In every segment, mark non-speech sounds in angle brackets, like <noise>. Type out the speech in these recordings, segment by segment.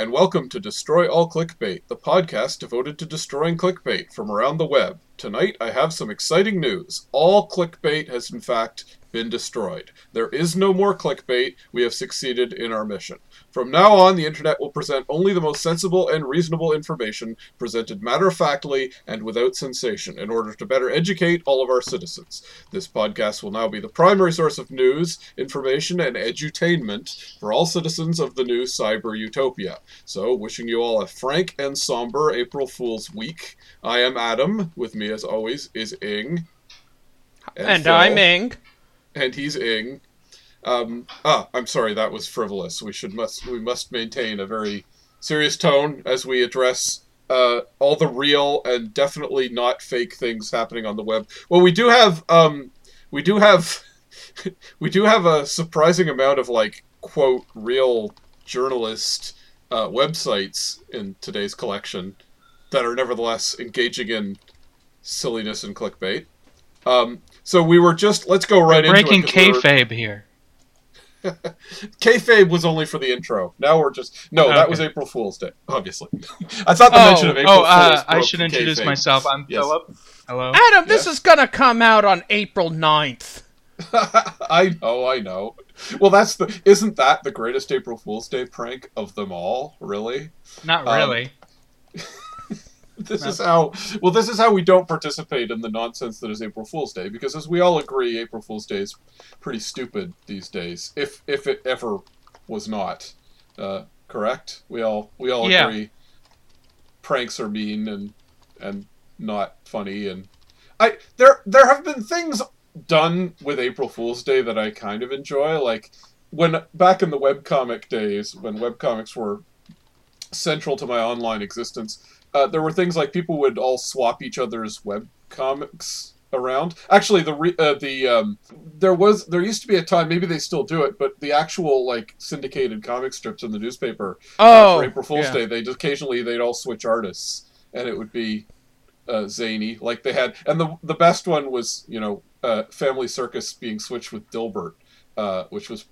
And welcome to Destroy All Clickbait, the podcast devoted to destroying clickbait from around the web. Tonight, I have some exciting news. All clickbait has, in fact, been destroyed. There is no more clickbait. We have succeeded in our mission. From now on, the internet will present only the most sensible and reasonable information, presented matter of factly and without sensation, in order to better educate all of our citizens. This podcast will now be the primary source of news, information, and edutainment for all citizens of the new cyber utopia. So, wishing you all a frank and somber April Fool's week. I am Adam. With me, as always, is Ing. And Phil. I'm Ing. And he's Ing. Um, ah, I'm sorry, that was frivolous. We should must we must maintain a very serious tone as we address uh, all the real and definitely not fake things happening on the web. Well, we do have um, we do have <laughs> we do have a surprising amount of like quote real journalist uh, websites in today's collection that are nevertheless engaging in silliness and clickbait. Um, so we were just let's go right Breaking into we're- kayfabe here. <laughs> Kayfabe was only for the intro. Now we're just no. That was April Fool's Day, obviously. <laughs> I thought the Oh, mention of April oh Fool's. uh, I should the introduce kayfabe. myself. I'm Yes. Philip. Hello. Adam, this Yeah. is gonna come out on April 9th. <laughs> I know, I know. Well, that's the. Isn't that the greatest April Fool's Day prank of them all? Really? Not um, really. <laughs> This is how. Well, this is how we don't participate in the nonsense that is April Fool's Day, because as we all agree, April Fool's Day is pretty stupid these days. If if it ever was not, uh, correct? We all we all Yeah. agree. Pranks are mean and and not funny, and I there there have been things done with April Fool's Day that I kind of enjoy, like when back in the webcomic days when webcomics were central to my online existence uh, there were things like people would all swap each other's web comics around. Actually, the re- uh, the um, there was there used to be a time maybe they still do it, but the actual like syndicated comic strips in the newspaper uh, Oh, for April Fool's yeah. Day, they occasionally they'd all switch artists, and it would be uh, zany. Like they had, and the the best one was you know uh, Family Circus being switched with Dilbert, uh, which was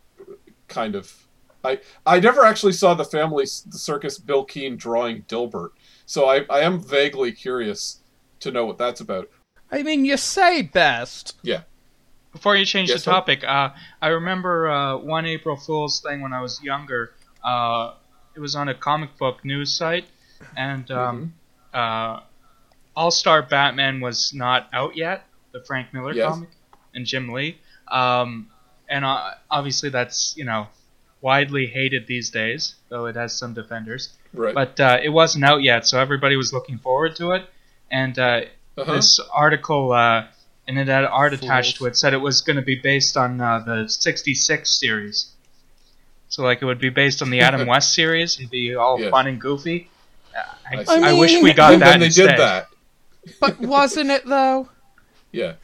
kind of. I, I never actually saw the family the circus Bill Keane drawing Dilbert, so I, I am vaguely curious to know what that's about. I mean, you say best. Yeah. Before you change Yes, the topic, uh, I remember uh, one April Fool's thing when I was younger. Uh, it was on a comic book news site, and um, Mm-hmm. uh, All Star Batman was not out yet, the Frank Miller Yes. comic, and Jim Lee. Um, and uh, obviously, that's you know widely hated these days, though it has some defenders. Right. But uh, it wasn't out yet, so everybody was looking forward to it. And uh, uh-huh. this article, uh, and it had art attached to it, said it was going to be based on uh, the 66 series. So, like, it would be based on the Adam <laughs> West series. It'd be all Yes. fun and goofy. Uh, I, I see. I, wish we got and that then they instead. did that. But wasn't it though? Yeah.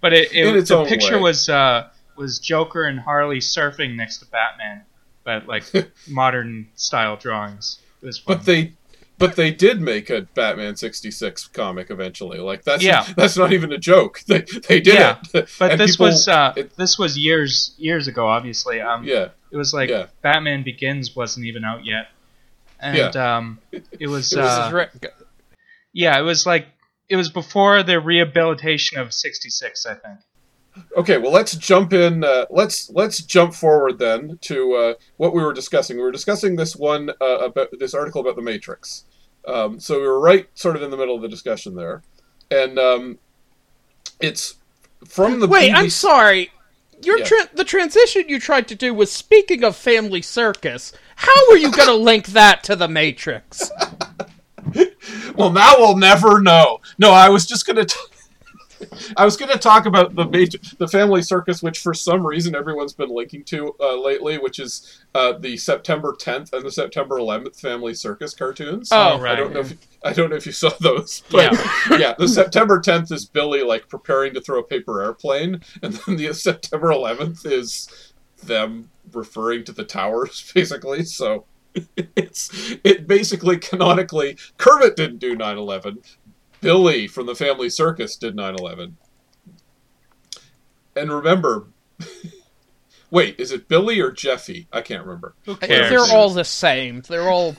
But it, it, In its the own picture way. was uh, was Joker and Harley surfing next to Batman, but like <laughs> modern style drawings. It was fun. But they but they did make a Batman 66 comic eventually. Like that's Yeah. <laughs> that's not even a joke. <laughs> They they did Yeah, it. But And this people- was uh, it- this was years years ago, obviously. Um, yeah. It was like Yeah. Batman Begins wasn't even out yet, and um, <laughs> it was, It was uh, Re- yeah, it was like it was before the rehabilitation of '66, I think. Okay, well let's jump in. Uh, let's let's jump forward then to uh, what we were discussing. We were discussing this one uh, about this article about the Matrix. Um, so we were right, sort of in the middle of the discussion there, and um, it's from the Wait, I'm sorry. Your Yeah. tra- the transition you tried to do was speaking of Family Circus. How are you going <laughs> to link that to the Matrix? <laughs> Well, now we'll never know. No, I was just gonna. T- <laughs> I was gonna talk about the major, the family circus, which for some reason everyone's been linking to uh, lately, which is uh, the September 10th and the September 11th family circus cartoons. Oh, right. I don't know if I don't know if you <laughs> saw those, but yeah. <laughs> the September 10th is Billy like preparing to throw a paper airplane, and then the September 11th is them referring to the towers, basically. So it's it basically canonically Kermit didn't do 9/11. Billy from the Family Circus did 9/11. And remember, <laughs> Wait, is it Billy or Jeffy? I can't remember. Who cares? They're all the <laughs> same. They're all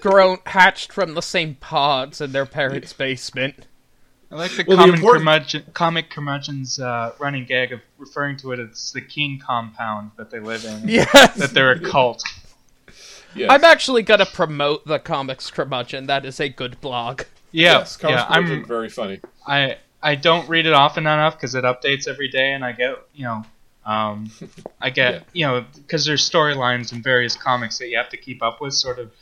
grown, hatched from the same pods in their parents' basement. I like the Well, the common important- curmudgeon, comic curmudgeon's uh, running gag of referring to it as the King compound that they live in. <laughs> Yes. That they're a cult. Yes. I'm actually gonna promote the comics curmudgeon. That is a good blog. Yeah, yes, yeah. I'm very funny. I I don't read it often enough because it updates every day, and I get you know, um, I <laughs> get Yeah. you know because there's storylines in various comics that you have to keep up with, sort of.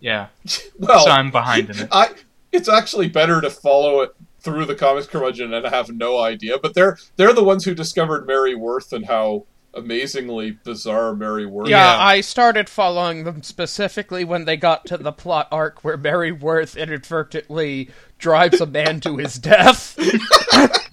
Yeah, <laughs> Well, so I'm behind in it. I it's actually better to follow it through the comics curmudgeon and have no idea. But they're they're the ones who discovered Mary Worth and how amazingly bizarre Mary Worth. Yeah, Yeah. I started following them specifically when they got to the plot arc where Mary Worth inadvertently drives a man to his death <laughs>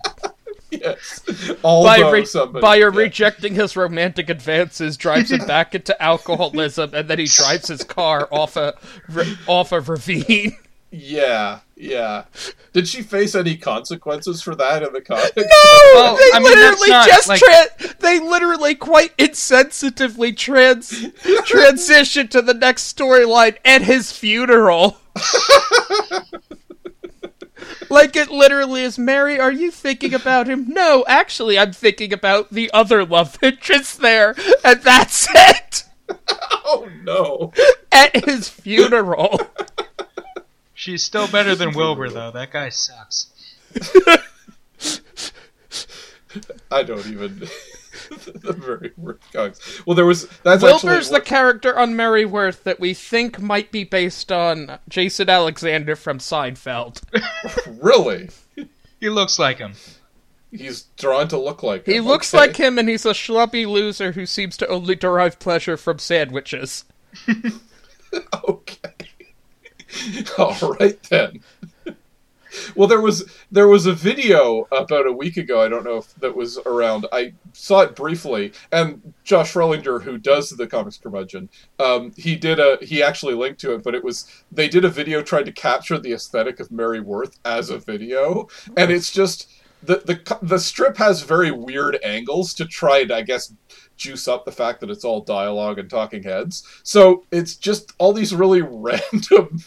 yes. Although by, re- somebody, by yeah. rejecting his romantic advances, drives him back into alcoholism, and then he drives his car off a r- off a ravine. Yeah, yeah. Did she face any consequences for that in the <laughs> comics? No, Well, they I mean, literally not, just like- tran- they literally quite insensitively trans <laughs> transition to the next storyline at his funeral. <laughs> like it literally is Mary, are you thinking about him? No, actually I'm thinking about the other love interest there, and that's it. oh no. At his funeral. She's still better than <laughs> Wilbur though. That guy sucks. <laughs> I don't even. <laughs> the very worst comics. Well, there was that's actually Wilbur's the character on Mary Worth that we think might be based on Jason Alexander from Seinfeld. really. He looks like him. He's drawn to look like. Him. He looks Okay. like him, and he's a schlubby loser who seems to only derive pleasure from sandwiches. Okay. <laughs> All right then. Well, there was there was a video about a week ago. I don't know if that was around. I saw it briefly, and Josh Fruhlinger, who does the comics curmudgeon, um, he did a he actually linked to it. But it was they did a video trying to capture the aesthetic of Mary Worth as a video, and it's just the the the strip has very weird angles to try and I guess juice up the fact that it's all dialogue and talking heads. So it's just all these really <laughs> random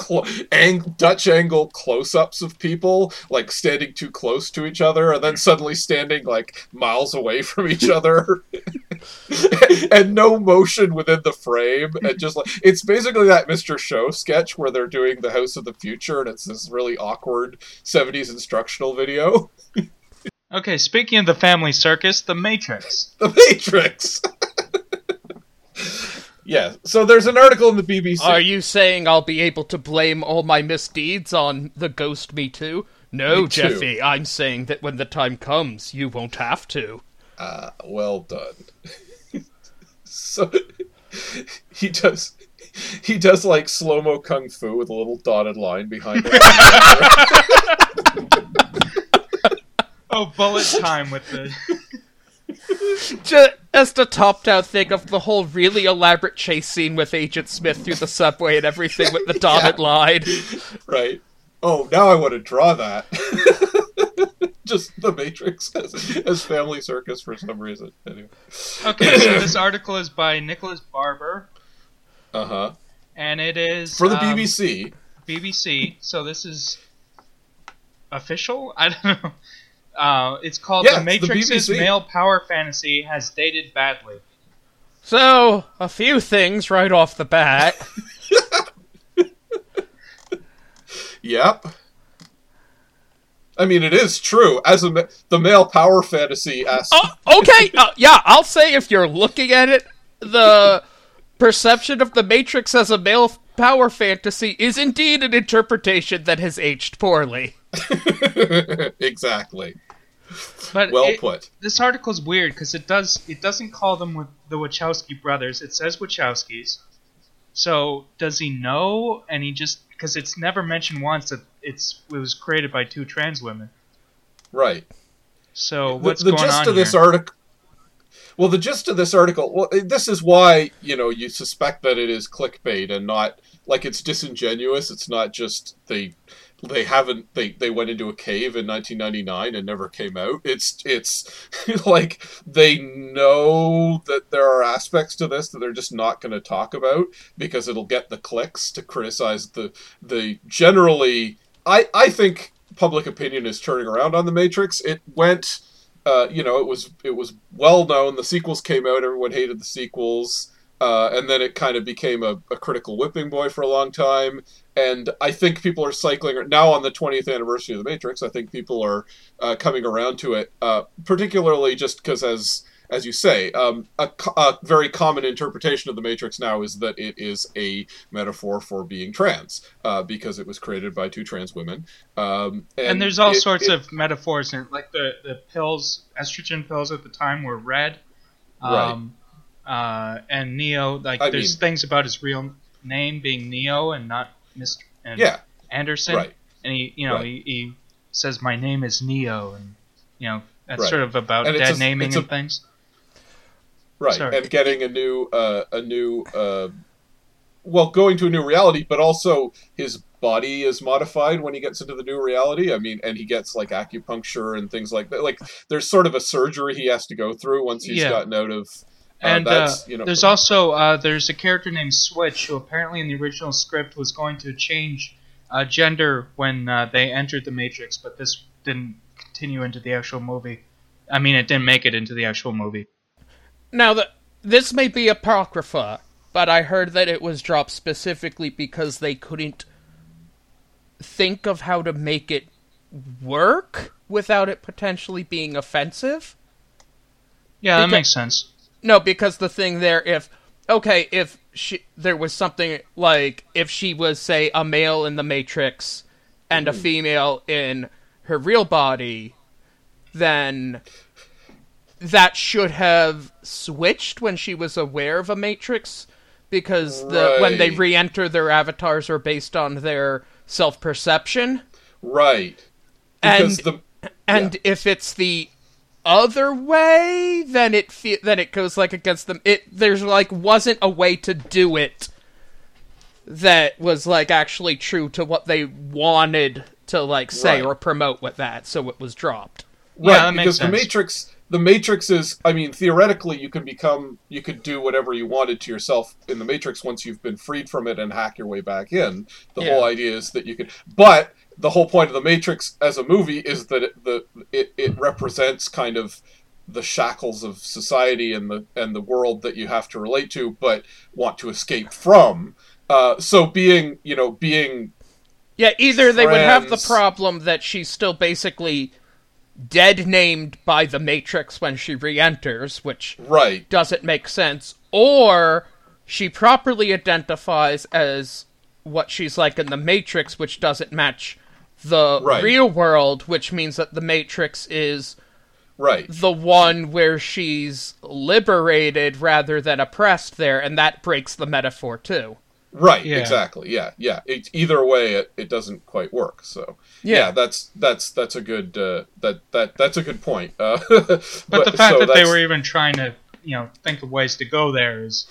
cl- ang- Dutch angle close-ups of people like standing too close to each other and then suddenly standing like miles away from each other <laughs> and no motion within the frame and just like it's basically that Mr. Show sketch where they're doing the House of the Future and it's this really awkward 70s instructional video. <laughs> Okay, speaking of the family circus, The Matrix. <laughs> The Matrix. <laughs> yeah. So there's an article in the BBC. Are you saying I'll be able to blame all my misdeeds on the ghost Me Too? No, Me Too. Jeffy, I'm saying that when the time comes, you won't have to. Uh, well done. <laughs> so he does. He does like slow mo kung fu with a little dotted line behind it. Oh, bullet time with the. Just a topped out thing of the whole really elaborate chase scene with Agent Smith through the subway and everything with the <laughs> dotted line. right. Oh, now I want to draw that. <laughs> Just the Matrix as, as family circus for some reason. Anyway. Okay, so <coughs> this article is by Nicholas Barber, Uh huh. and it is For the um, BBC. BBC. So this is official. <laughs> I don't know. Uh, it's called Yeah, "The it's the Matrix's Male Power Fantasy Has Dated Badly." So, a few things right off the bat. <laughs> Yep. I mean, it is true. As a ma- the male power fantasy as Oh, okay, uh, yeah, I'll say if you're looking at it, the perception of the Matrix as a male power fantasy is indeed an interpretation that has aged poorly. <laughs> exactly. But Well it- put. this article's weird because it does it doesn't call them with the Wachowski brothers. It says Wachowskis. So does he know? And he just because it's never mentioned once that it's it was created by two trans women. Right. So what's the, going gist on of this here? article? Well, the gist of this article. Well, this is why you know you suspect that it is clickbait and not like it's disingenuous. It's not just they they haven't they they went into a cave in 1999 and never came out. It's it's <laughs> like they know that there are aspects to this that they're just not going to talk about because it'll get the clicks to criticize the the generally i i think public opinion is turning around on the matrix. It went uh, you know it was it was well known. The sequels came out. Everyone hated the sequels uh, and then it kind of became a, a, critical whipping boy for a long time. And I think people are cycling now on the 20th anniversary of The Matrix. I think people are uh, coming around to it, uh, particularly just because, as as you say, um, a, a, very common interpretation of The Matrix now is that it is a metaphor for being trans uh, because it was created by two trans women. Um, and, and, there's all it, sorts it, of metaphors, in, like the the pills, estrogen pills at the time were red. Um, right uh, and Neo, like, I there's mean, things about his real name being Neo and not Mr. And yeah. Anderson. Right. And he, you know, right. he, he, says, "My name is Neo," and you know, that's right. sort of about and dead a, naming and things. Right, Sorry. and getting a new, uh, a new, uh, well, going to a new reality, but also his body is modified when he gets into the new reality. I mean, and he gets like acupuncture and things like that. Like, there's sort of a surgery he has to go through once he's yeah. gotten out of and uh, you know, there's also uh, there's a character named Switch who apparently in the original script was going to change uh, gender when uh, they entered the Matrix, but this didn't continue into the actual movie. I mean, it didn't make it into the actual movie. Now, the, this may be apocrypha, but I heard that it was dropped specifically because they couldn't think of how to make it work without it potentially being offensive. Yeah, that because, makes sense. No, because the thing there, if okay, if she there was something like if she was say a male in the Matrix and a mm. female in her real body, then that should have switched when she was aware of a Matrix because the right. when they re-enter their avatars are based on their self-perception. Right. Because and the, and yeah. if it's the other way, then it fe- then it goes like against them. It there's like wasn't a way to do it that was like actually true to what they wanted to like say right. or promote with that, so it was dropped. Right, yeah, because the Matrix the Matrix is I mean, theoretically you can become you could do whatever you wanted to yourself in the Matrix once you've been freed from it and hack your way back in. The yeah. whole idea is that you could but the whole point of the Matrix as a movie is that it, the it, it represents kind of the shackles of society and the and the world that you have to relate to, but want to escape from. Uh, so being you know being yeah, either friends... they would have the problem that she's still basically dead named by the Matrix when she re-enters, which right doesn't make sense, or she properly identifies as what she's like in the Matrix, which doesn't match the right. real world, which means that the Matrix is right the one where she's liberated rather than oppressed there, and that breaks the metaphor too. Right, yeah. exactly. Yeah, yeah. It, either way, it, it doesn't quite work. So yeah. yeah that's that's that's a good uh, that that that's a good point. Uh, <laughs> but, but, the fact so that they were even trying to you know think of ways to go there is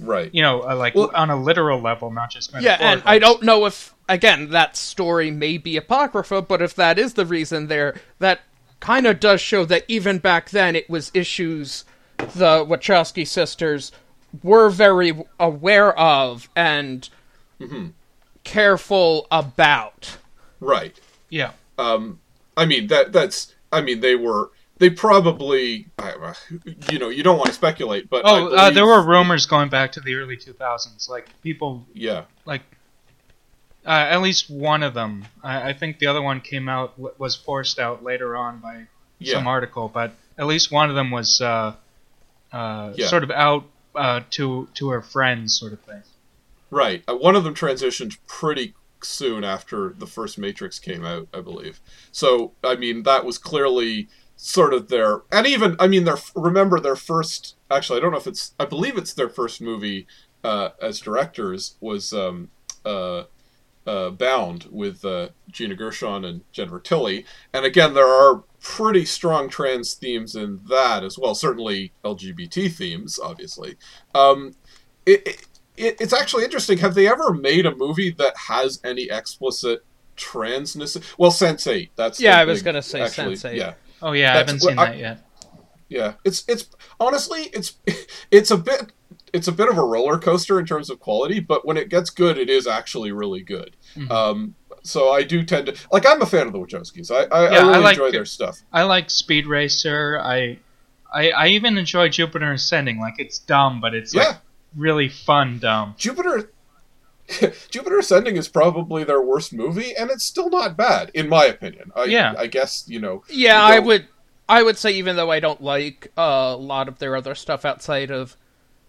right. You know, uh, like well, on a literal level, not just yeah. And I don't know if again, that story may be apocrypha, but if that is the reason there, that kind of does show that even back then it was issues the Wachowski sisters were very aware of and mm-hmm. careful about. Right. Yeah. Um, I mean that that's I mean they were they probably you know you don't want to speculate but oh uh, there were rumors going back to the early 2000s like people yeah like uh, at least one of them. I, I, think the other one came out was forced out later on by yeah. some article, but at least one of them was uh, uh, yeah. sort of out uh, to to her friends, sort of thing. Right. Uh, one of them transitioned pretty soon after the first Matrix came out, I believe. So I mean, that was clearly sort of their and even I mean their remember their first actually I don't know if it's I believe it's their first movie uh, as directors was um, uh, uh, Bound with uh, Gina Gershon and Jennifer Tilly. And again, there are pretty strong trans themes in that as well. Certainly LGBT themes, obviously. Um, it, it, it's actually interesting. Have they ever made a movie that has any explicit transness. Well, Sense8. That's Yeah, I was gonna say actually, Sense8. Yeah, Oh yeah, I haven't seen I- that yet. yeah. It's it's honestly it's <laughs> it's a bit it's a bit of a roller coaster in terms of quality, but when it gets good, it is actually really good. Mhm. Um, so I do tend to like. I'm a fan of the Wachowskis. I I, Yeah, I really I like enjoy their stuff. I like Speed Racer. I, I, I even enjoy Jupiter Ascending. Like it's dumb, but it's Yeah, like really fun dumb. Jupiter. <laughs> Jupiter Ascending is probably their worst movie, and it's still not bad, in my opinion. I, Yeah. I guess you know. Yeah, you I would. I would say even though I don't like uh, a lot of their other stuff outside of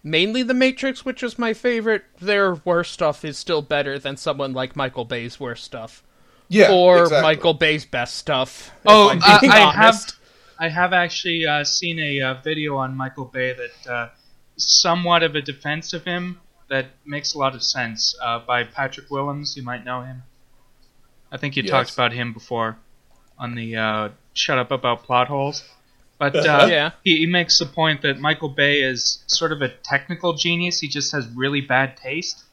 mainly The Matrix, which is my favorite, their worst stuff is still better than someone like Michael Bay's worst stuff, Yeah, or exactly. Michael Bay's best stuff. Oh, I'm I- have- I have actually uh, seen a uh, video on Michael Bay that uh, somewhat of a defense of him that makes a lot of sense uh, by Patrick Willems. You might know him. I think you Yes. talked about him before on the uh, Shut Up About Plot Holes. But <laughs> uh, Yeah. he, he makes the point that Michael Bay is sort of a technical genius. He just has really bad taste.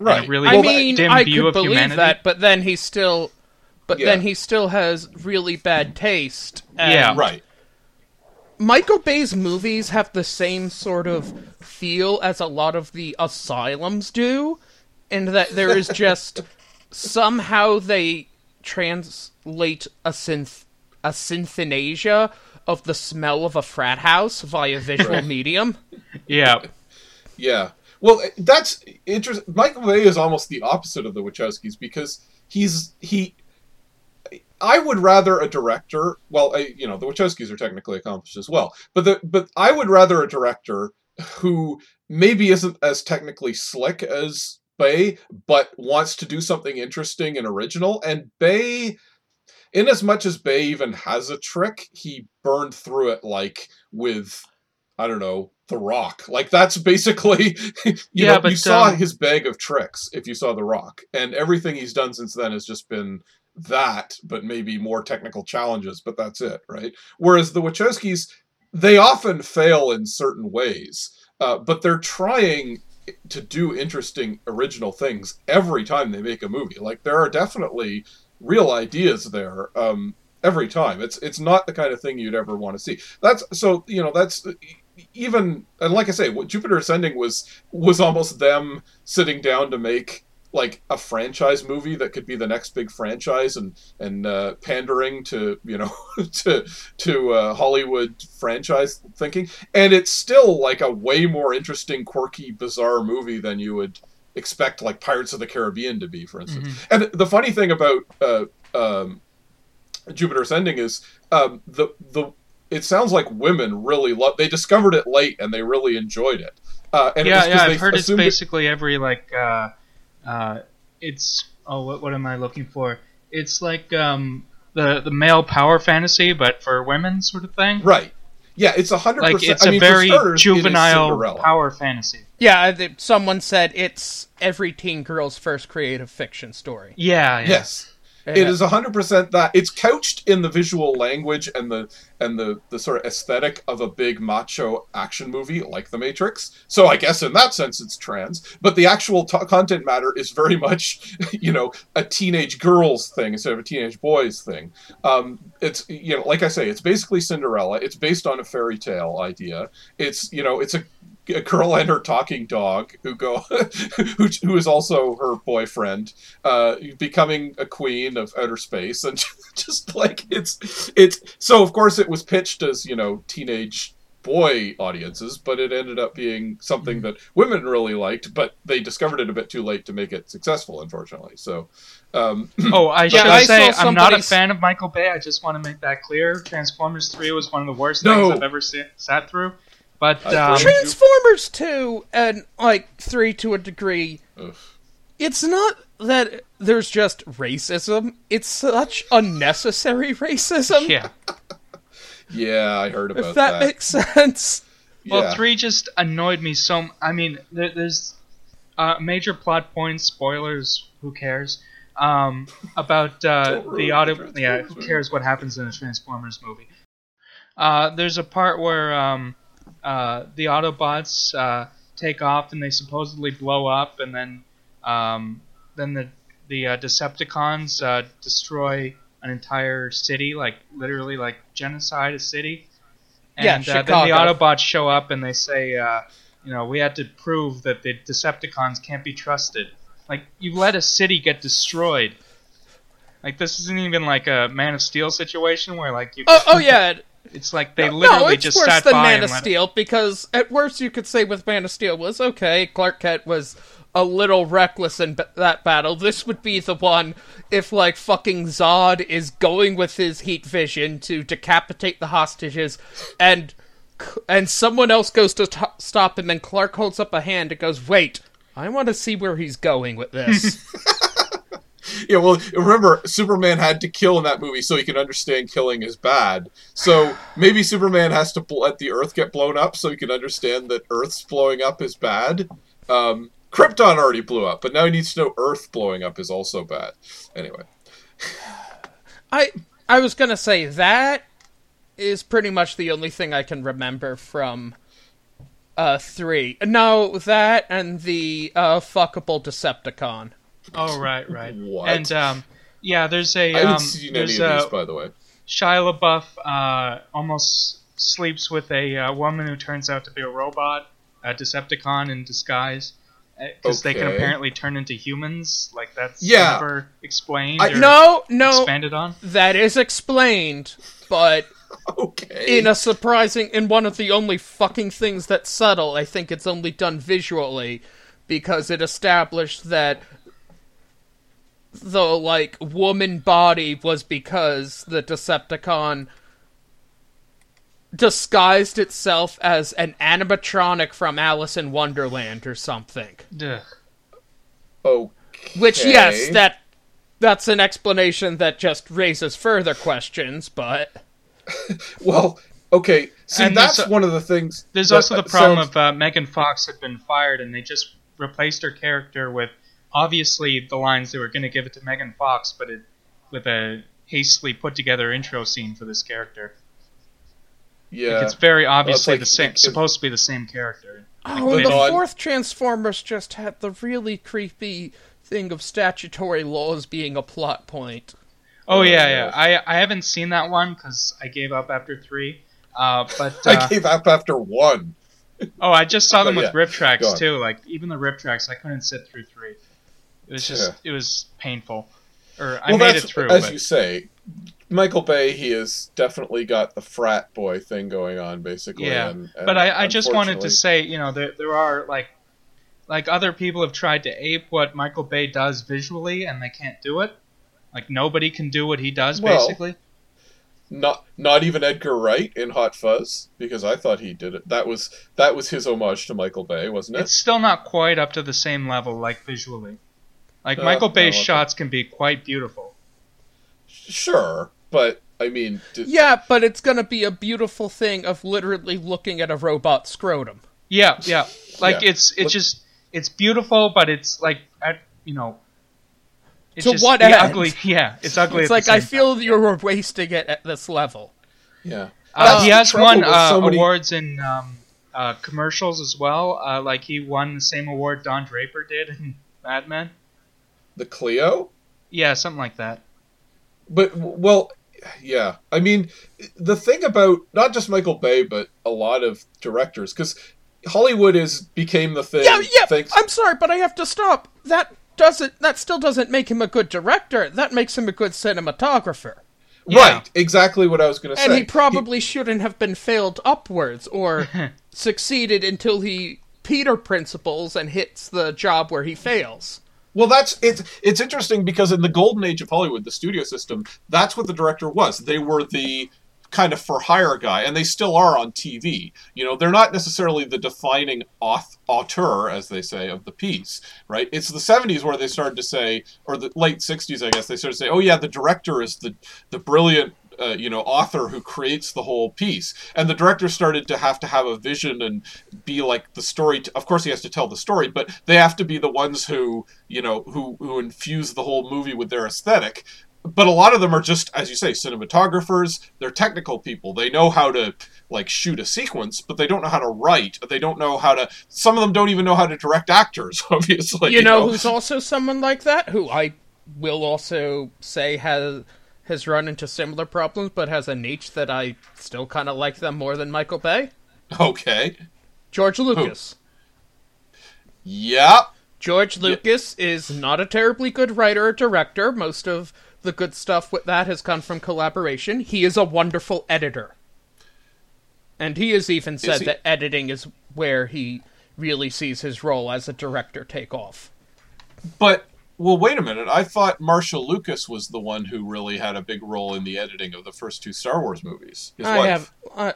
right. a really I mean, dim I view could of believe humanity. that, but then he still, but Yeah. then he still has really bad taste. And Yeah. right. Michael Bay's movies have the same sort of feel as a lot of the asylums do, in that there is <laughs> just somehow they translate a synth a synthenasia of the smell of a frat house via visual Right. medium. Yeah. Yeah. Well, that's interesting. Michael Bay is almost the opposite of the Wachowskis because he's he. I would rather a director. Well, I, you know, the Wachowskis are technically accomplished as well, but the but I would rather a director who maybe isn't as technically slick as Bay, but wants to do something interesting and original. And Bay, in as much as Bay even has a trick, he burned through it like with I don't know, The Rock. Like that's basically <laughs> you Yeah, know, but, you saw um, his bag of tricks if you saw The Rock. And everything he's done since then has just been that, but maybe more technical challenges, but that's it, right? Whereas the Wachowskis, they often fail in certain ways, uh, but they're trying to do interesting original things every time they make a movie. Like there are definitely real ideas there. Um, every time it's it's not the kind of thing you'd ever want to see that's so you know that's even and like i say what jupiter ascending was was almost them sitting down to make like a franchise movie that could be the next big franchise and and uh, pandering to you know <laughs> to to uh, hollywood franchise thinking and it's still like a way more interesting quirky bizarre movie than you would expect like pirates of the caribbean to be for instance and the funny thing about uh, um, Jupiter Ascending is um, the the it sounds like women really love. They discovered it late and they really enjoyed it. Uh, and it yeah, yeah. I've heard it's assumed it- basically every like uh, uh, it's oh what what am I looking for? It's like um the the male power fantasy, but for women sort of thing. right. Yeah, it's a hundred Like percent. it's I a mean, for very starters, juvenile power fantasy. Yeah, I someone said it's every teen girl's first creative fiction story. Yeah, yeah. Yes. It is hundred percent that. It's couched in the visual language and the and the the sort of aesthetic of a big macho action movie like The Matrix. So I guess in that sense it's trans, but the actual t- content matter is very much, <laughs> you know, a teenage girls thing instead of a teenage boys thing. Um, it's you know, like I say, it's basically Cinderella. It's based on a fairy tale idea. It's you know, it's a a girl and her talking dog who go <laughs> who, who is also her boyfriend uh becoming a queen of outer space and <laughs> just like it's it's so of course it was pitched as you know teenage boy audiences but it ended up being something that women really liked but they discovered it a bit too late to make it successful unfortunately so um <clears throat> Oh, I Yeah, should I say saw I'm not a fan of Michael Bay. I just want to make that clear. Transformers Three was one of the worst No. things I've ever sa- sat through. But um. Transformers 2 and like 3 to a degree ugh. it's not that there's just racism. It's such unnecessary racism. yeah. <laughs> yeah i heard about if that, that, makes sense. Well, yeah. three just annoyed me so. m- I mean, there, there's uh, major plot points, spoilers. Who cares? Um, about uh, the the auto. Yeah, who cares what happens in a Transformers movie? Uh, there's a part where um, uh, the Autobots uh, take off and they supposedly blow up, and then um, then the the uh, Decepticons uh, destroy an entire city, like literally like genocide a city. Yeah, And uh, then the Autobots show up and they say, uh, you know, we had to prove that the Decepticons can't be trusted. Like you let a city get destroyed. Like this isn't even like a Man of Steel situation where like you. Oh, oh yeah. <laughs> It's like they no, literally it's just worse sat than by Man and of let it- Steel because at worst you could say with Man of Steel was okay. Clark Kent was a little reckless in b- that battle. This would be the one if like fucking Zod is going with his heat vision to decapitate the hostages, and and someone else goes to t- stop him, and Clark holds up a hand and goes, "Wait, I want to see where he's going with this." <laughs> <laughs> Yeah, well, remember, Superman had to kill in that movie so he can understand killing is bad. So maybe Superman has to let the Earth get blown up so he can understand that Earth's blowing up is bad. Um, Krypton already blew up, but now he needs to know Earth blowing up is also bad. Anyway, I I was gonna say that is pretty much the only thing I can remember from uh three. No, that and the uh fuckable Decepticon. <laughs> Oh right, right. What? And um, yeah, there's a I haven't um, seen any of there's these, a by the way. Shia LaBeouf uh, almost sleeps with a uh, woman who turns out to be a robot, a Decepticon in disguise, because they can Okay. apparently turn into humans. Like that's Yeah. never explained I- or No, no, expanded on. that is explained, but <laughs> Okay. in a surprising in one of the only fucking things that's subtle, I think it's only done visually because it established that the like woman body was because the Decepticon disguised itself as an animatronic from Alice in Wonderland or something. Ugh. okay. Which yes, that that's an explanation that just raises further questions, but <laughs> Well, okay. See, And that's a- one of the things. There's that also the problem sounds- of uh, Megan Fox had been fired, and they just replaced her character with obviously the lines they were going to give it to Megan Fox, but it with a hastily put together intro scene for this character. yeah. It's very obviously like- the same, it- supposed to be the same character. Oh, Like, the on- fourth Transformers just had the really creepy thing of statutory laws being a plot point. Oh Oh, yeah, yeah. yeah. I I haven't seen that one because I gave up after three. Uh, but <laughs> I uh, gave up after one. oh, I just saw them But with yeah, RiffTrax too. Like even the RiffTrax, I couldn't sit through three. It was just it was painful. Or I well, made it through. as but- you say. Michael Bay, he has definitely got the frat boy thing going on, basically. Yeah, and, and but I, I just wanted to say, you know, there there are like like other people have tried to ape what Michael Bay does visually, and they can't do it. Like nobody can do what he does, Well, basically. not not even Edgar Wright in Hot Fuzz because I thought he did it. That was that was his homage to Michael Bay, wasn't it? It's still not quite up to the same level, like visually. Like Uh, Michael Bay's shots can be quite beautiful. Sure, but I mean, d- Yeah, but it's gonna be a beautiful thing of literally looking at a robot scrotum. Yeah, yeah. Like Yeah. it's it's Look- just it's beautiful, but it's like at you know. It's To just what end? ugly. Yeah, it's <laughs> ugly. It's at like the I same feel you're wasting it at this level. yeah. Uh, That's he has won uh, so many- awards in um, uh, commercials as well. Uh, like he won the same award Don Draper did in Mad Men. The Clio, Yeah, something like that. but well, yeah. I mean, the thing about not just Michael Bay, but a lot of directors, because Hollywood is became the thing. Yeah, yeah. thanks- I'm sorry, but I have to stop. That doesn't. That still doesn't make him a good director. That makes him a good cinematographer. Yeah. Right, exactly what I was going to say. And he probably shouldn't have been failed upwards or <laughs> succeeded until he Peter principles and hits the job where he fails. Well, that's it's it's interesting because in the golden age of Hollywood, the studio system, that's what the director was. They were the kind of for hire guy, and they still are on TV. You know, they're not necessarily the defining auth- auteur, as they say, of the piece, right? It's the '70s where they started to say, or the late '60s, I guess, they started to say, "Oh yeah, the director is the the brilliant." Uh, you know, author who creates the whole piece, and the director started to have to have a vision and be like the story. T- of course, he has to tell the story, but they have to be the ones who, you know, who who infuse the whole movie with their aesthetic. But a lot of them are just, as you say, cinematographers. They're technical people. They know how to like shoot a sequence, but they don't know how to write. They don't know how to. Some of them don't even know how to direct actors. <laughs> Obviously, you know who's also someone like that? Who I will also say has has run into similar problems, but has a niche that I still kind of like them more than Michael Bay. Okay. George Lucas. Yeah. George Lucas is not a terribly good writer or director. Most of the good stuff with that has come from collaboration. He is a wonderful editor. And he has even said he- that editing is where he really sees his role as a director take off. But well, wait a minute. I thought Marcia Lucas was the one who really had a big role in the editing of the first two Star Wars movies. His I wife. have. Uh,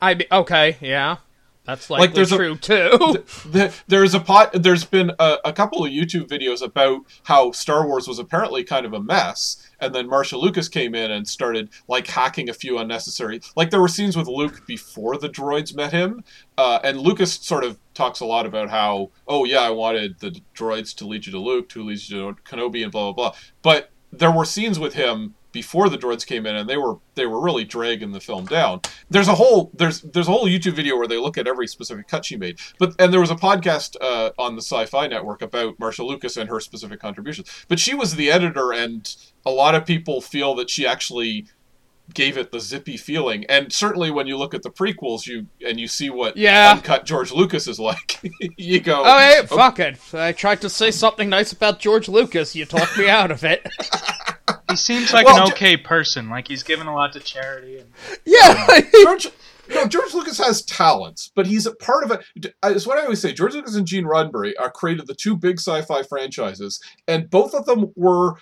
I be, okay, yeah, that's likely there's a- true too. <laughs> The- there's a pot. There's been a, a couple of YouTube videos about how Star Wars was apparently kind of a mess, and then Marcia Lucas came in and started like hacking a few unnecessary. Like there were scenes with Luke before the droids met him, uh, and Lucas sort of talks a lot about how, oh yeah, I wanted the droids to lead you to Luke, to lead you to Kenobi, and blah blah blah. But there were scenes with him before the droids came in and they were they were really dragging the film down. There's a whole there's there's a whole youtube video where they look at every specific cut she made. But and there was a podcast uh, on the sci-fi network about marcia lucas and her specific contributions. But she was the editor and a lot of people feel that she actually gave it the zippy feeling and certainly when you look at the prequels you and you see what Yeah. uncut george lucas is like <laughs> you go Oh, hey, oh. fuck it. I tried to say something nice about George Lucas. You talked me out of it. <laughs> He seems like Well, an Ju- okay person. Like he's given a lot to charity. And yeah. <laughs> George, no, George Lucas has talents, but he's a part of it. Uh, it's what I always say. George Lucas and Gene Roddenberry are created the two big sci-fi franchises, and both of them were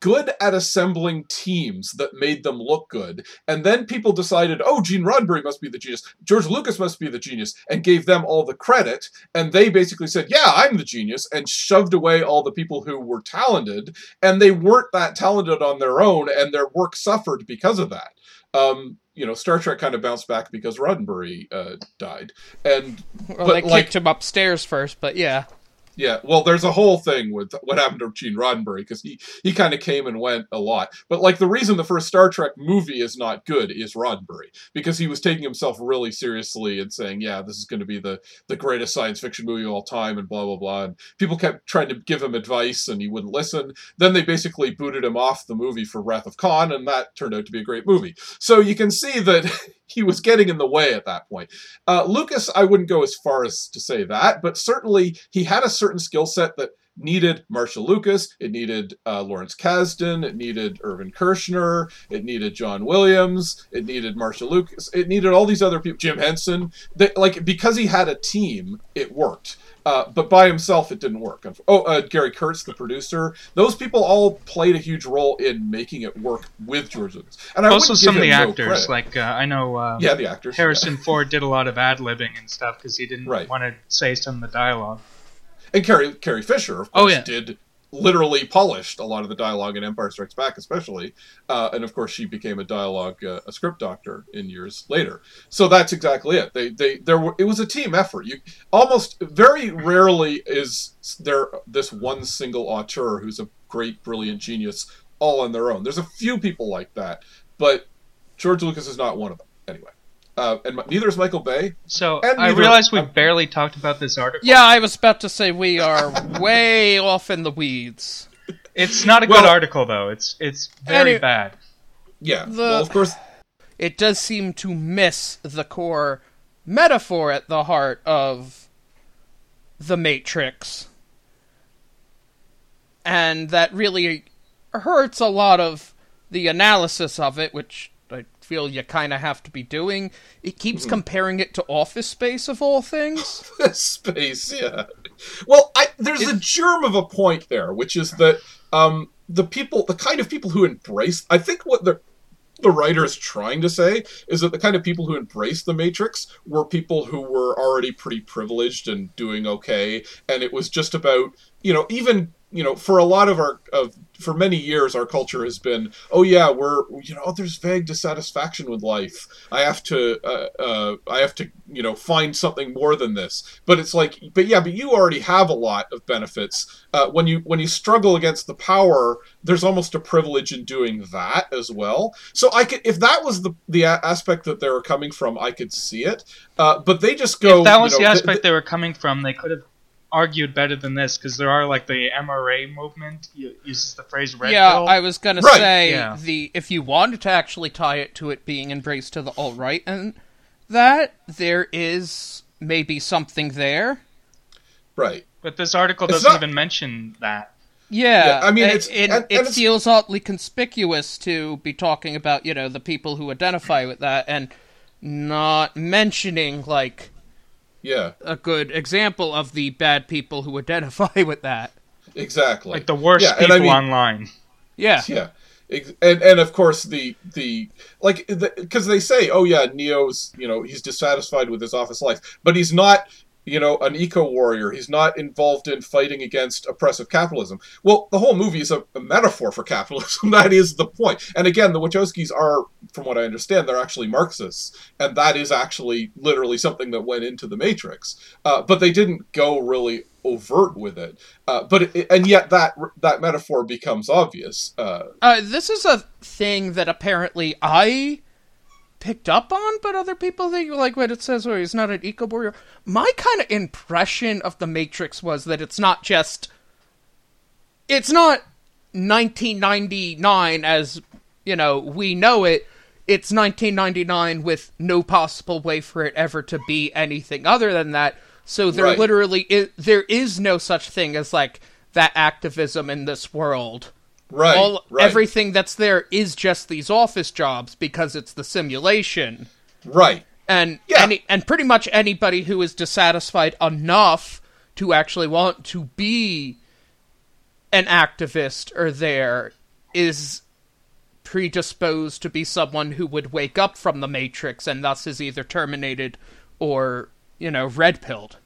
good at assembling teams that made them look good. And then people decided, oh, Gene Roddenberry must be the genius. George Lucas must be the genius, and gave them all the credit. And they basically said, yeah, I'm the genius, and shoved away all the people who were talented. And they weren't that talented on their own, and their work suffered because of that. Um, you know, Star Trek kind of bounced back because Roddenberry uh, died. And Well, But, they like- kicked him upstairs first, but yeah. Yeah, well, there's a whole thing with what happened to Gene Roddenberry because he he kind of came and went a lot. But like the reason the first Star Trek movie is not good is Roddenberry because he was taking himself really seriously and saying, "Yeah, this is going to be the the greatest science fiction movie of all time," and blah blah blah. And people kept trying to give him advice and he wouldn't listen. Then they basically booted him off the movie for Wrath of Khan, and that turned out to be a great movie. So you can see that <laughs> he was getting in the way at that point. Uh, Lucas, I wouldn't go as far as to say that, but certainly he had a certain skill set that needed Marcia Lucas, it needed uh, Lawrence Kasdan, it needed Irvin Kershner, it needed John Williams, it needed Marcia Lucas, it needed all these other people, Jim Henson. That like because he had a team, it worked. Uh, but by himself, it didn't work. Oh, uh, Gary Kurtz, the producer, those people all played a huge role in making it work with George Lucas. And I also some of the him no actors. like uh, I know uh, yeah, the actors. yeah. Harrison Ford did a lot of ad libbing and stuff because he didn't Right. want to say some of the dialogue. And Carrie Carrie Fisher, of Oh, course, yeah. did literally polished a lot of the dialogue in Empire Strikes Back, especially. Uh, and of course, she became a dialogue, uh, a script doctor in years later. So that's exactly it. They they there were it was a team effort. You almost very rarely is there this one single auteur who's a great, brilliant genius all on their own. There's a few people like that, but George Lucas is not one of them. Anyway. Uh, and neither is Michael Bay. So And I neither- realize we I'm- barely talked about this article. Yeah, I was about to say we are <laughs> way off in the weeds. It's not a Well- good article though. It's it's very Any- bad. Yeah. The- well, of course, It does seem to miss the core metaphor at the heart of the Matrix. And that really hurts a lot of the analysis of it, which I feel you kind of have to be doing. It keeps comparing it to Office Space, of all things. <laughs> space yeah well I, there's a germ of a point there which is that um, the people the kind of people who embrace i think what the the writer is trying to say is that the kind of people who embraced the matrix were people who were already pretty privileged and doing okay and it was just about you know even you know for a lot of our of for many years our culture has been oh yeah we're you know there's vague dissatisfaction with life. I have to uh, uh, i have to you know find something more than this. But it's like but yeah but you already have a lot of benefits. Uh, when you when you struggle against the power there's almost a privilege in doing that as well. So i could if that was the the a- aspect that they were coming from i could see it. Uh, but they just go if that was you know, the th- aspect they were coming from, they could have argued better than this because there are like the MRA movement uses the phrase red yeah, pill. I was gonna Right. say Yeah. the if you wanted to actually tie it to it being embraced to the alt right and that there is maybe something there. Right. but this article It's doesn't not- even mention that. Yeah, Yeah, I mean, it, it's- it, and- and it it's- feels oddly conspicuous to be talking about you know the people who identify with that and not mentioning like Yeah. a good example of the bad people who identify <laughs> with that. Exactly. Like the worst Yeah, people I mean- online. Yeah, Yeah. And and of course the the like because they say oh yeah Neo's you know he's dissatisfied with his office life but he's not you know an eco warrior. He's not involved in fighting against oppressive capitalism. Well the whole movie is a, a metaphor for capitalism. <laughs> That is the point. and again the Wachowskis are from what I understand they're actually Marxists. And that is actually literally something that went into the Matrix. Uh, but they didn't go really overt with it. Uh, but it, and yet that that metaphor becomes obvious. Uh, uh, this is a thing that apparently I picked up on, but other people think like what it says, or he's not an eco warrior. My kind of impression of the Matrix was that it's not just, it's not 1999 as you know we know it. It's 1999 with no possible way for it ever to be anything other than that. So there Right. literally is, there is no such thing as like that activism in this world Right. all right, everything that's there is just these office jobs because it's the simulation Right. and Yeah. any and pretty much anybody who is dissatisfied enough to actually want to be an activist or there is predisposed to be someone who would wake up from the matrix and thus is either terminated or you know red pilled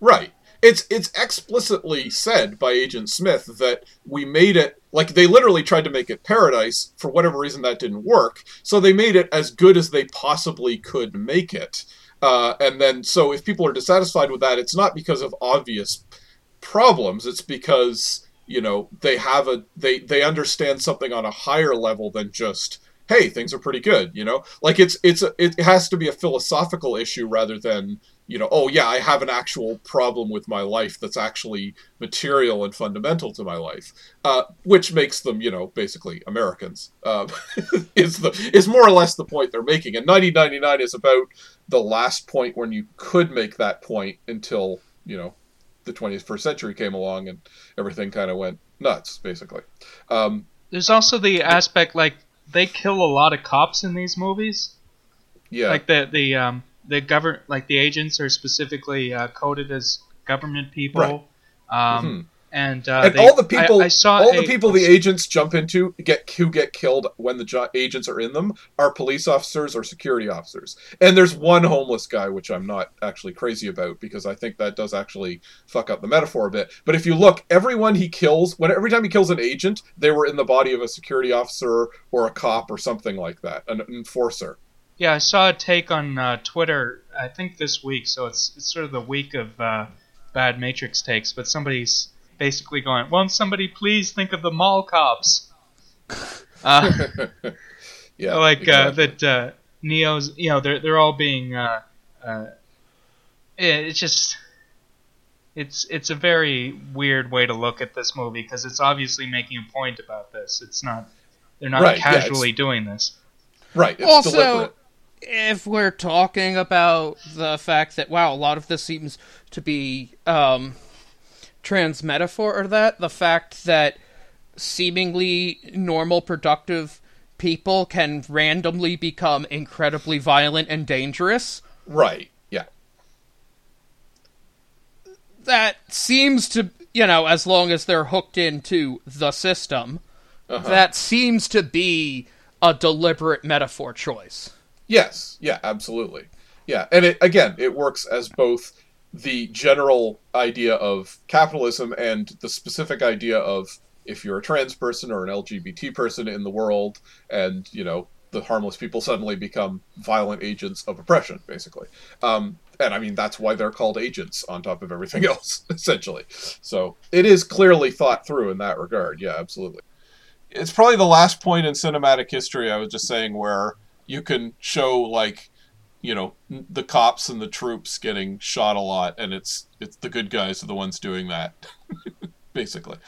Right. It's it's explicitly said by Agent Smith that we made it like they literally tried to make it paradise for whatever reason that didn't work. So they made it as good as they possibly could make it. Uh, and then so if people are dissatisfied with that, it's not because of obvious problems. It's because you know they have a they they understand something on a higher level than just hey things are pretty good. You know like it's it's a, it has to be a philosophical issue rather than you know, oh yeah, I have an actual problem with my life that's actually material and fundamental to my life, uh, which makes them, you know, basically Americans. Uh, <laughs> is the is more or less the point they're making, and 1999 is about the last point when you could make that point until you know the 21st century came along and everything kind of went nuts, basically. Um, There's also the aspect like they kill a lot of cops in these movies. yeah, Like the the um the govern like the agents are specifically uh, coded as government people. Right. Um, Mhm. and uh, and they- all the people, I, I saw all a- the people the agents jump into get who get killed when the jo- agents are in them are police officers or security officers. And there's one homeless guy, which I'm not actually crazy about because I think that does actually fuck up the metaphor a bit. But if you look, everyone he kills, when every time he kills an agent, they were in the body of a security officer or a cop or something like that, an enforcer. Yeah, I saw a take on uh, Twitter. I think this week, so it's it's sort of the week of uh, bad Matrix takes. But somebody's basically going, "Won't somebody please think of the mall cops?" <laughs> Uh, yeah, <laughs> like uh, exactly. that uh, Neo's, you know, they're they're all being. Uh, uh, it's just. It's it's a very weird way to look at this movie because it's obviously making a point about this. It's not. They're not Right, yeah, casually doing this. right. It's also deliberate. If we're talking about the fact that wow a lot of this seems to be um trans metaphor or that the fact that seemingly normal productive people can randomly become incredibly violent and dangerous Right. Yeah. that seems to you know as long as they're hooked into the system Uh-huh. that seems to be a deliberate metaphor choice Yes, yeah, absolutely. Yeah, and it again, it works as both the general idea of capitalism and the specific idea of if you're a trans person or an LGBT person in the world and, you know, the harmless people suddenly become violent agents of oppression, basically. Um, and I mean, that's why they're called agents on top of everything <laughs> else, essentially. So it is clearly thought through in that regard. Yeah, absolutely. It's probably the last point in cinematic history I was just saying where you can show like you know the cops and the troops getting shot a lot, and it's it's the good guys are the ones doing that, <laughs> basically.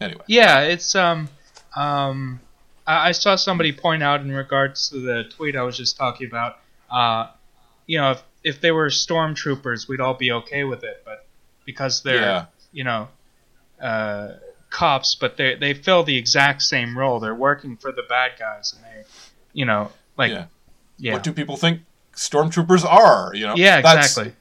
Anyway, Yeah, it's um um I, saw somebody point out in regards to the tweet I was just talking about. Uh, you know, if if they were stormtroopers, we'd all be okay with it, but because they're yeah, you know uh, cops, but they they fill the exact same role. They're working for the bad guys, and they you know like yeah. yeah What do people think stormtroopers are? You know, yeah That's- exactly.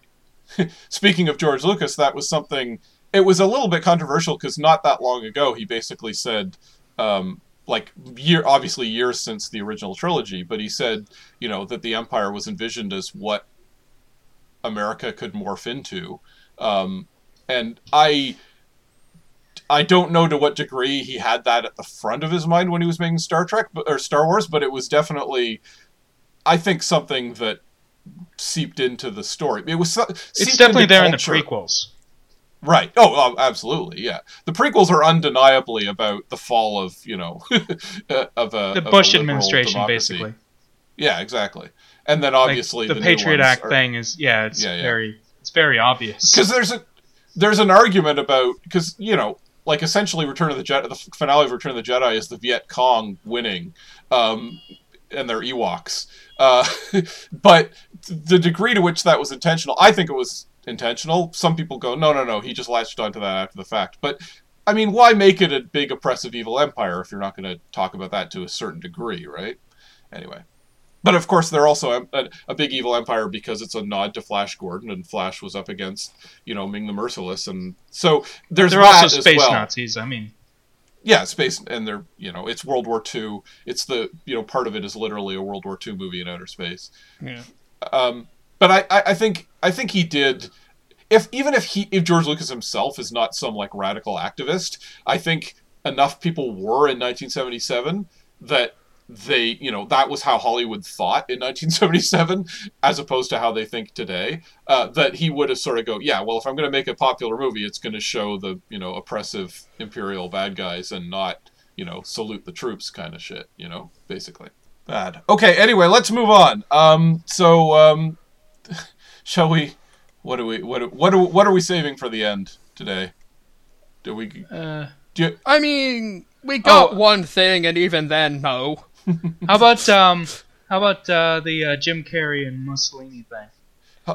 <laughs> speaking of George Lucas, that was something. It was a little bit controversial because not that long ago he basically said, um, like year obviously years since the original trilogy, but he said, you know, that the Empire was envisioned as what America could morph into, um, and I. I don't know to what degree he had that at the front of his mind when he was making Star Trek or Star Wars, but it was definitely, I think, something that seeped into the story. It was It's definitely there in the prequels. Right. Oh, absolutely. Yeah. The prequels are undeniably about the fall of, you know, <laughs> uh, of a The a Bush liberal administration, democracy. basically. Yeah, exactly. And then Like, obviously the, Patriot Act are- thing is yeah, it's Yeah, yeah. very it's very obvious. because there's a there's an argument about because you know like essentially Return of the Jedi the finale of Return of the Jedi is the Viet Cong winning um, and their Ewoks. Uh, <laughs> but the degree to which that was intentional I think it was intentional. Some people go no no no he just latched onto that after the fact. But I mean why make it a big oppressive evil empire if you're not going to talk about that to a certain degree right? Anyway but of course, they're also a, a, big evil empire because it's a nod to Flash Gordon, and Flash was up against, you know, Ming the Merciless, and so there's They're also space well. Nazis. I mean, Yeah, space, and they're you know, it's World War II. It's the you know, part of it is literally a World War II movie in outer space. Yeah. Um, but I, I, I think I think he did. If even if he if George Lucas himself is not some like radical activist, I think enough people were in 1977 that they you know that was how Hollywood thought in 1977 as opposed to how they think today. Uh, that he would have sort of go yeah well if I'm going to make a popular movie it's going to show the you know oppressive imperial bad guys and not you know salute the troops kind of shit you know basically bad. Okay, anyway, let's move on. Um, so um, <laughs> shall we? What do we? What? What? Are, what are we saving for the end today? Do we? uh, Do you, I mean, we got Oh. one thing, and even then, no. How about um, how about uh, the uh, Jim Carrey and Mussolini thing?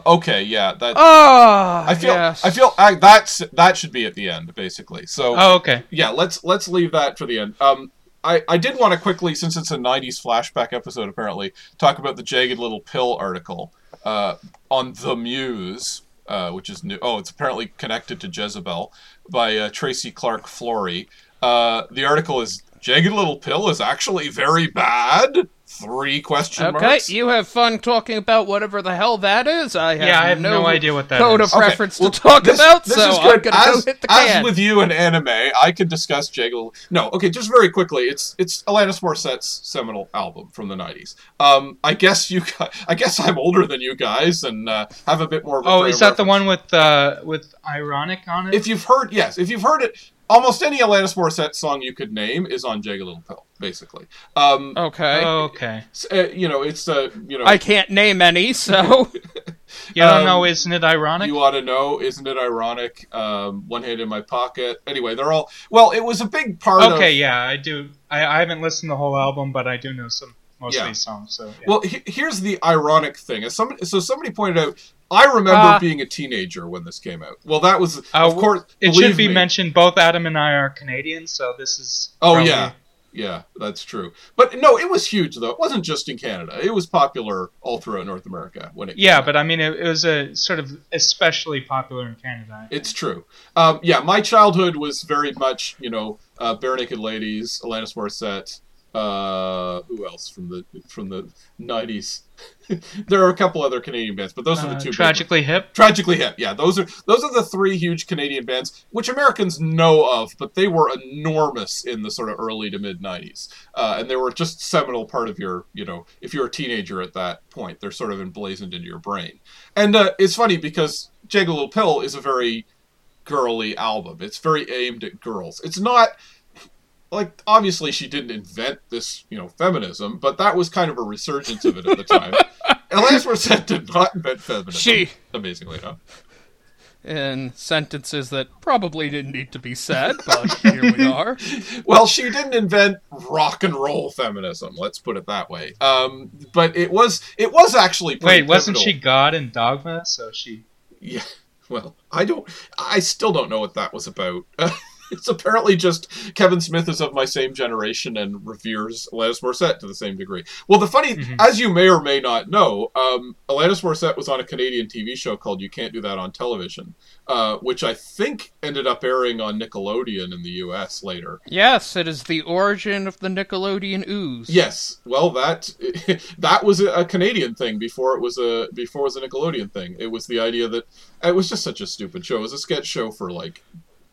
okay, yeah. That Ah, I feel. yes. I feel I, that's that should be at the end, basically. So Oh, okay. yeah, let's let's leave that for the end. Um, I, I did want to quickly, since it's a '90s flashback episode, apparently, talk about the Jagged Little Pill article uh, on the Muse, uh, which is new. Oh, it's apparently connected to Jezebel by uh, Tracy Clark Flory. Uh, the article is Jagged Little Pill is actually very bad. Three question Okay, marks. you have fun talking about whatever the hell that is. I have, Yeah, I have no idea what that code is. of Okay, reference well, to talk this- about, this so is I'm good. as, go hit the as with you and anime, I can discuss Jaggle. No, okay, just very quickly. It's it's Alanis Morissette's seminal album from the '90s. Um, I guess you, gu- <laughs> I guess I'm older than you guys and uh, have a bit more. Of a Oh, is of that the one with uh, with ironic on it? If you've heard, yes, if you've heard it, almost any Alanis Morissette song you could name is on Jagged Little Pill, basically. Um, okay. Okay. s- uh, you know, it's uh, you know, I can't name any, so <laughs> You don't Um, know, isn't it ironic? You ought to know, isn't it ironic? Um, one hand in my pocket. Anyway, they're all well. It was a big part of. Okay, yeah, I do. I, I haven't listened to the whole album, but I do know some most Yeah. of these songs. So yeah. Well, he- here's the ironic thing. As somebody, so somebody pointed out, I remember Uh, being a teenager when this came out. Well, that was, Uh, of course, it should be me. mentioned. Both Adam and I are Canadians, so this is. Oh probably- yeah, yeah, that's true. But no, it was huge though. It wasn't just in Canada. It was popular all throughout North America when it. Yeah, came out. but I mean, it, it was a sort of especially popular in Canada. It's true. Um, yeah, my childhood was very much, you know, uh, Barenaked Ladies, Alanis Morissette. Uh, who else from the from the nineties? <laughs> there are a couple other Canadian bands, but those are the Uh, two. tragically hip. Tragically Hip, yeah, those are those are the three huge Canadian bands which Americans know of, but they were enormous in the sort of early to mid '90s, uh, and they were just seminal part of your, you know, if you're a teenager at that point, they're sort of emblazoned into your brain. And uh, it's funny because Jagged Little Pill is a very girly album. It's very aimed at girls. It's not like obviously she didn't invent this, you know, feminism, but that was kind of a resurgence of it at the time. <laughs> Alanis Morissette did not invent feminism. She- amazingly enough. in sentences that probably didn't need to be said, but here we are. <laughs> Well, she didn't invent rock and roll feminism. Let's put it that way. Um, but it was it was actually pretty Wait, wasn't pivotal. she God in Dogma? So she. Yeah. Well, I don't. I still don't know what that was about. <laughs> it's apparently just Kevin Smith is of my same generation and reveres Alanis Morissette to the same degree. Well, the funny, Mhm. as you may or may not know, um, Alanis Morissette was on a Canadian TV show called "You Can't Do That on Television," uh, which I think ended up airing on Nickelodeon in the U.S. later. Yes, it is the origin of the Nickelodeon ooze. Yes, well, that <laughs> that was a, a Canadian thing before it was a before it was a Nickelodeon thing. It was the idea that it was just such a stupid show. It was a sketch show for like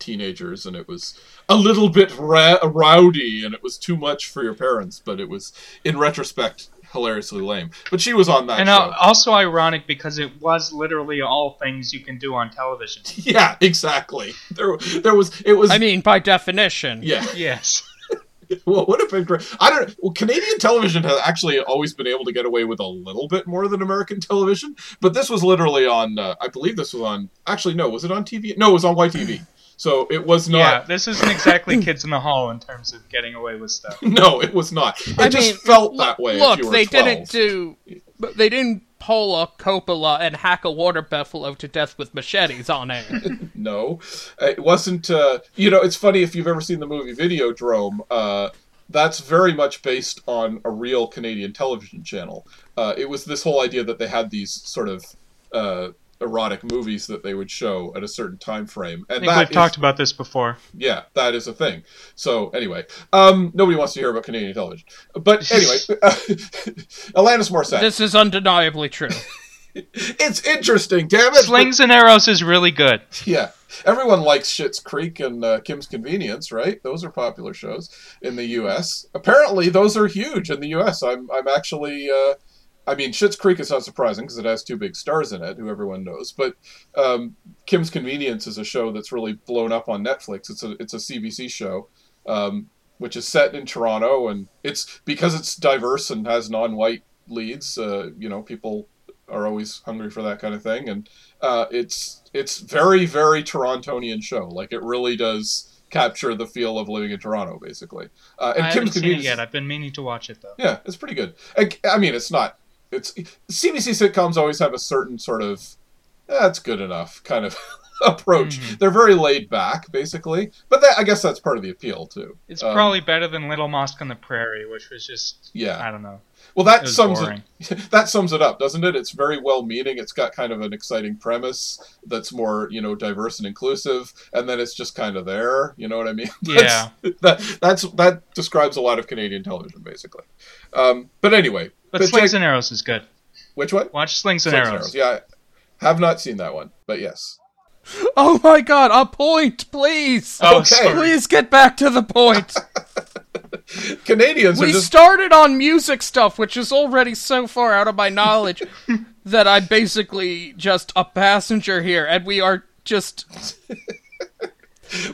teenagers, and it was a little bit ra- rowdy, and it was too much for your parents. But it was, in retrospect, hilariously lame. But she was on that And show. uh, also ironic because it was literally all things you can do on television. <laughs> yeah, exactly. There, there was. It was. I mean, by definition. yeah. Yes. <laughs> Well, would have been great. I don't. Well, Canadian television has actually always been able to get away with a little bit more than American television, but this was literally on. Uh, I believe this was on. Actually, no. Was it on TV? No, it was on YTV. So it was not. yeah, this isn't exactly <clears throat> Kids in the Hall in terms of getting away with stuff. <laughs> No, it was not. It I just mean, felt look- that way. if Look, you were they 12. didn't do. but They didn't pull a Coppola and hack a water buffalo to death with machetes on air. <laughs> No, it wasn't. Uh, you know, it's funny if you've ever seen the movie Videodrome. Uh, that's very much based on a real Canadian television channel. Uh, it was this whole idea that they had these sort of uh, erotic movies that they would show at a certain time frame, I and think that we've is- talked about this before. yeah, that is a thing. So anyway, um, nobody wants to hear about Canadian television, but <laughs> anyway, <laughs> Alanis Morissette. this is undeniably true. <laughs> it's interesting, damn it. Slings and Arrows is really good. Yeah, everyone likes Schitt's Creek and uh, Kim's Convenience, right? Those are popular shows in the U.S. Apparently, those are huge in the U.S. I'm, I'm actually, uh, I mean, Schitt's Creek is not surprising because it has two big stars in it, who everyone knows. But um, Kim's Convenience is a show that's really blown up on Netflix. It's a, it's a CBC show. Um, which is set in Toronto, and it's because it's diverse and has non-white leads. Uh, you know, people are always hungry for that kind of thing, and uh, it's it's very very Torontonian show. Like it really does capture the feel of living in Toronto, basically. Uh, and I Kim's haven't seen it Convenience, yet. I've been meaning to watch it though. yeah, it's pretty good. I, I mean, it's not. It's CBC sitcoms always have a certain sort of that's good enough kind of <laughs> approach. Mhm. They're very laid back, basically, but that, I guess that's part of the appeal too. It's Um, probably better than Little Mosque on the Prairie, which was just yeah. I don't know. Well, that It sums boring. it. <laughs> That sums it up, doesn't it? It's very well meaning. It's got kind of an exciting premise that's more, you know, diverse and inclusive, and then it's just kind of there. You know what I mean? <laughs> Yeah. That that's that describes a lot of Canadian television, basically. Um, but anyway, But, but Slings Jake- and Arrows is good. which one? Watch Slings and Slings and Arrows. Yeah, I have not seen that one, but yes. <gasps> oh my god, a point, please! Oh, Okay. sorry. Please get back to the point. <laughs> Canadians are we just started on music stuff, which is already so far out of my knowledge <laughs> that I'm basically just a passenger here, and we are just <laughs>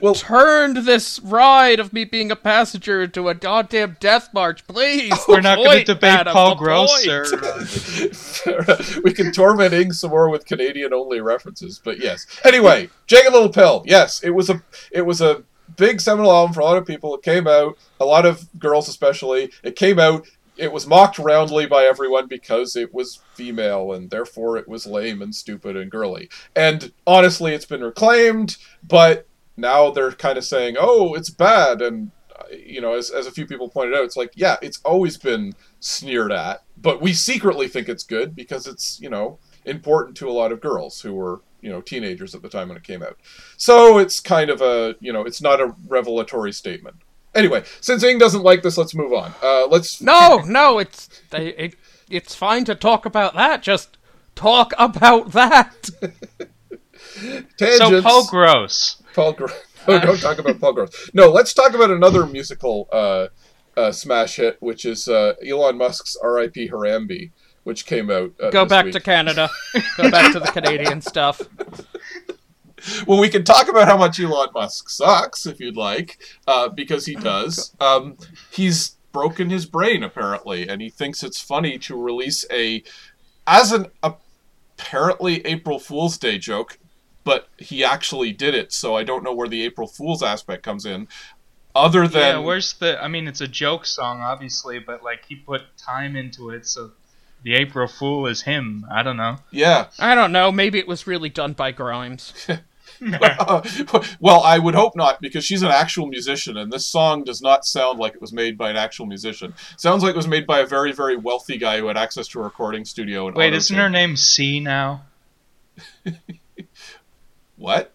well. turned this ride of me being a passenger into a goddamn death march. Please, We're not going to debate Adam, Paul the Gross point. or uh, <laughs> we can torment Ing some more with Canadian only references, but yes. Anyway, Jagged Little Pill. Yes, it was a it was a big seminal album for a lot of people. It came out, a lot of girls especially. It came out. It was mocked roundly by everyone because it was female and therefore it was lame and stupid and girly. And honestly, it's been reclaimed, but now they're kind of saying, "Oh, it's bad." And uh, you know, as as a few people pointed out, it's like, yeah, it's always been sneered at, but we secretly think it's good because it's, you know, important to a lot of girls who were, you know, teenagers at the time when it came out. So it's kind of a, you know, it's not a revelatory statement. Anyway, since Ing doesn't like this, let's move on. Uh, let's. No, <laughs> no, it's it, it's fine to talk about that. Just talk about that. <laughs> Tangents. so Paul Gross. Paul Gr- no, <laughs> <laughs> don't talk about Paul Gross. No, let's talk about another musical uh, uh, smash hit, which is uh, Elon Musk's R.I.P. Harambe, which came out. Uh, Go back week. to Canada. Go back to the Canadian <laughs> stuff. Well, we can talk about how much Elon Musk sucks if you'd like, uh, because he does. Um, he's broken his brain apparently, and he thinks it's funny to release a as an apparently April Fool's Day joke, but he actually did it, so I don't know where the April Fool's aspect comes in. Other than yeah, where's the? I mean, it's a joke song, obviously, but like he put time into it, so the April Fool is him. I don't know. yeah, I don't know. Maybe it was really done by Grimes. <laughs> <laughs> well, I would hope not because she's an actual musician, and this song does not sound like it was made by an actual musician. Sounds like it was made by a very, very wealthy guy who had access to a recording studio. And Wait, isn't her name C now? <laughs> what?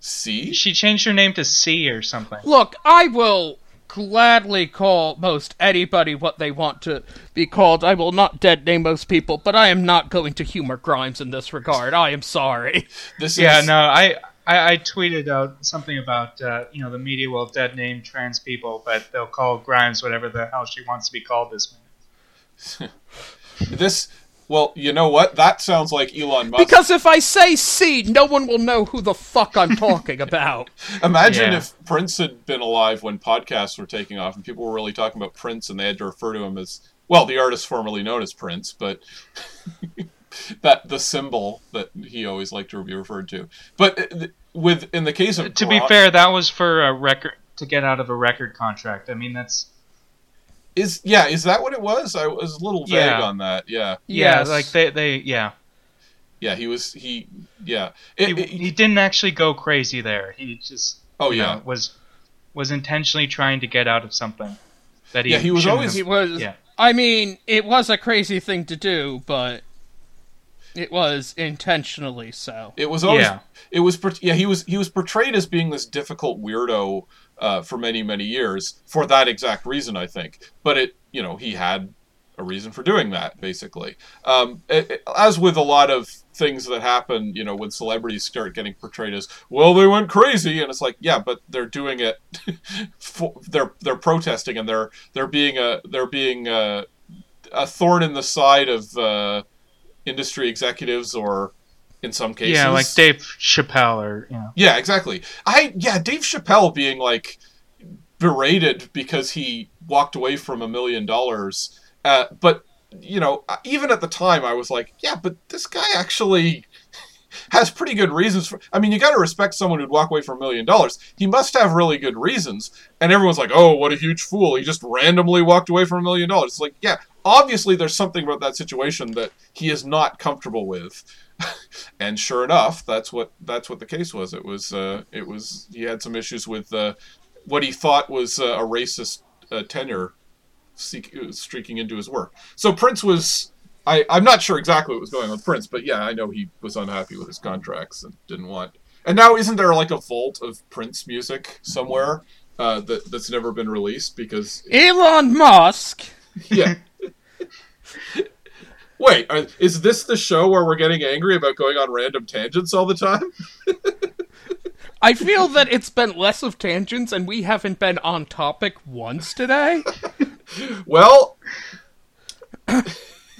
C? She changed her name to C or something. Look, I will gladly call most anybody what they want to be called. I will not dead name most people, but I am not going to humor Grimes in this regard. I am sorry. This Yeah, is no, I, I, I tweeted out something about uh, you know the media will dead name trans people, but they'll call Grimes whatever the hell she wants to be called this minute. <laughs> this. Well, you know what? That sounds like Elon Musk. Because if I say C, no one will know who the fuck I'm <laughs> talking about. Imagine Yeah. if Prince had been alive when podcasts were taking off and people were really talking about Prince and they had to refer to him as well, the artist formerly known as Prince, but <laughs> that the symbol that he always liked to be referred to. But uh, with in the case of To be fair, that was for a record to get out of a record contract. I mean, that's is yeah, is that what it was? I was a little vague Yeah. on that. Yeah, yeah, Yes. like they they yeah. yeah, he was he yeah. He, It- it- he didn't actually go crazy there. He just oh yeah, know, was was intentionally trying to get out of something that he Yeah, he was shouldn't always- have- It was. Yeah. I mean, it was a crazy thing to do, but it was intentionally so. It was always Yeah. it was yeah he was he was portrayed as being this difficult weirdo uh, for many many years for that exact reason I think. But it you know he had a reason for doing that basically. Um, it- it- as with a lot of things that happen, you know, when celebrities start getting portrayed as well, they went crazy, and it's like yeah, but they're doing it. <laughs> for, they're they're protesting and they're they're being a they're being a, a thorn in the side of. Uh, industry executives or in some cases yeah, like Dave Chappelle or you know. yeah, exactly. I yeah, Dave Chappelle being like berated because he walked away from a million dollars. Uh, but you know, even at the time, I was like, yeah, but this guy actually <laughs> has pretty good reasons for. I mean, you got to respect someone who'd walk away from a million dollars. He must have really good reasons. And everyone's like, oh, what a huge fool! He just randomly walked away from a million dollars. It's like, yeah, obviously there's something about that situation that he is not comfortable with. And sure enough, that's what that's what the case was. It was uh, it was he had some issues with uh, what he thought was uh, a racist uh, tenure seek, streaking into his work. So Prince was. I, I'm not sure exactly what was going on with Prince, but yeah, I know he was unhappy with his contracts and didn't want. And now, isn't there like a vault of Prince music somewhere uh, that that's never been released? Because Elon Musk. yeah. <laughs> Wait, are, is this the show where we're getting angry about going on random tangents all the time? I feel that it's been less of tangents and we haven't been on topic once today. <laughs> Well,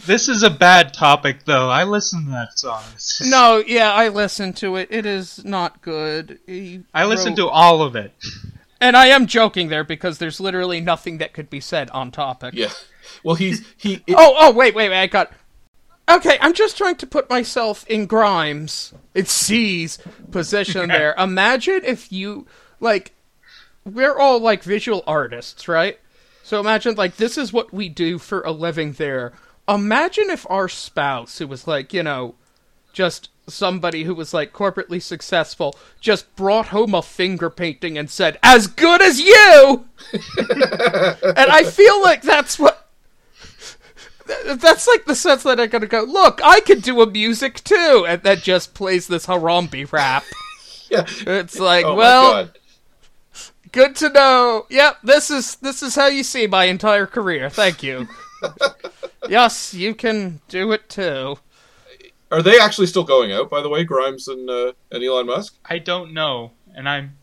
This is a bad topic though. I listened to that song. Just- No, yeah, I listened to it. It is not good. He I listened wrote- to all of it. And I am joking there because there's literally nothing that could be said on topic. yeah. Well, he's he. it- Oh, oh, wait, wait, wait, I got. Okay, I'm just trying to put myself in Grimes. It's C's position there. Imagine if you like, we're all like visual artists, right? So imagine like this is what we do for a living. There. Imagine if our spouse, who was like, you know, just somebody who was like corporately successful, just brought home a finger painting and said, "As good as you." <laughs> and I feel like that's what that's like the sense that I'm gonna go, look, I could do a music too, and that just plays this Harambe rap. <laughs> yeah. It's like, Oh well, good to know. Yep, this is this is how you see my entire career. Thank you. <laughs> yes, you can do it too. Are they actually still going out? By the way, Grimes and uh, and Elon Musk. I don't know, and I'm